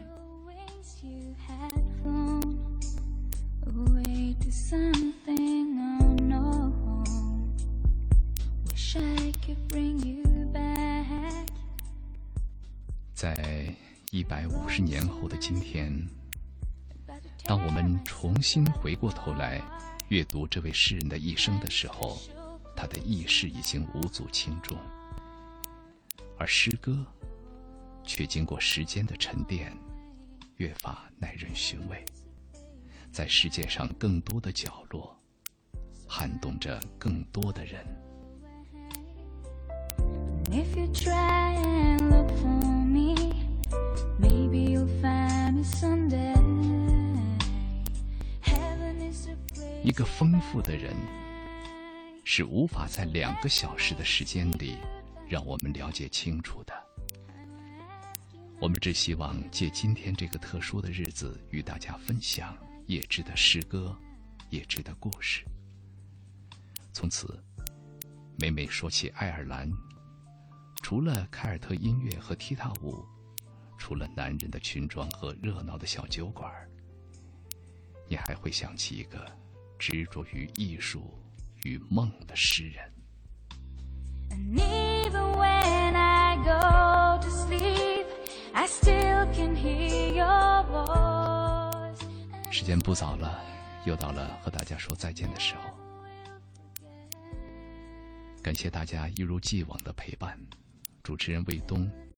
在一百五十年后的今天当我们重新回过头来阅读这位诗人的一生的时候他的意识已经无足轻重，而诗歌却经过时间的沉淀，越发耐人寻味，在世界上更多的角落，撼动着更多的人。一个丰富的人。是无法在两个小时的时间里让我们了解清楚的。我们只希望借今天这个特殊的日子，与大家分享叶芝的诗歌、叶芝的故事。从此，每每说起爱尔兰，除了凯尔特音乐和踢踏舞，除了男人的裙装和热闹的小酒馆，你还会想起一个执着于艺术与梦的诗人。时间不早了又到了和大家说再见的时候。感谢大家一如既往的陪伴主持人魏东。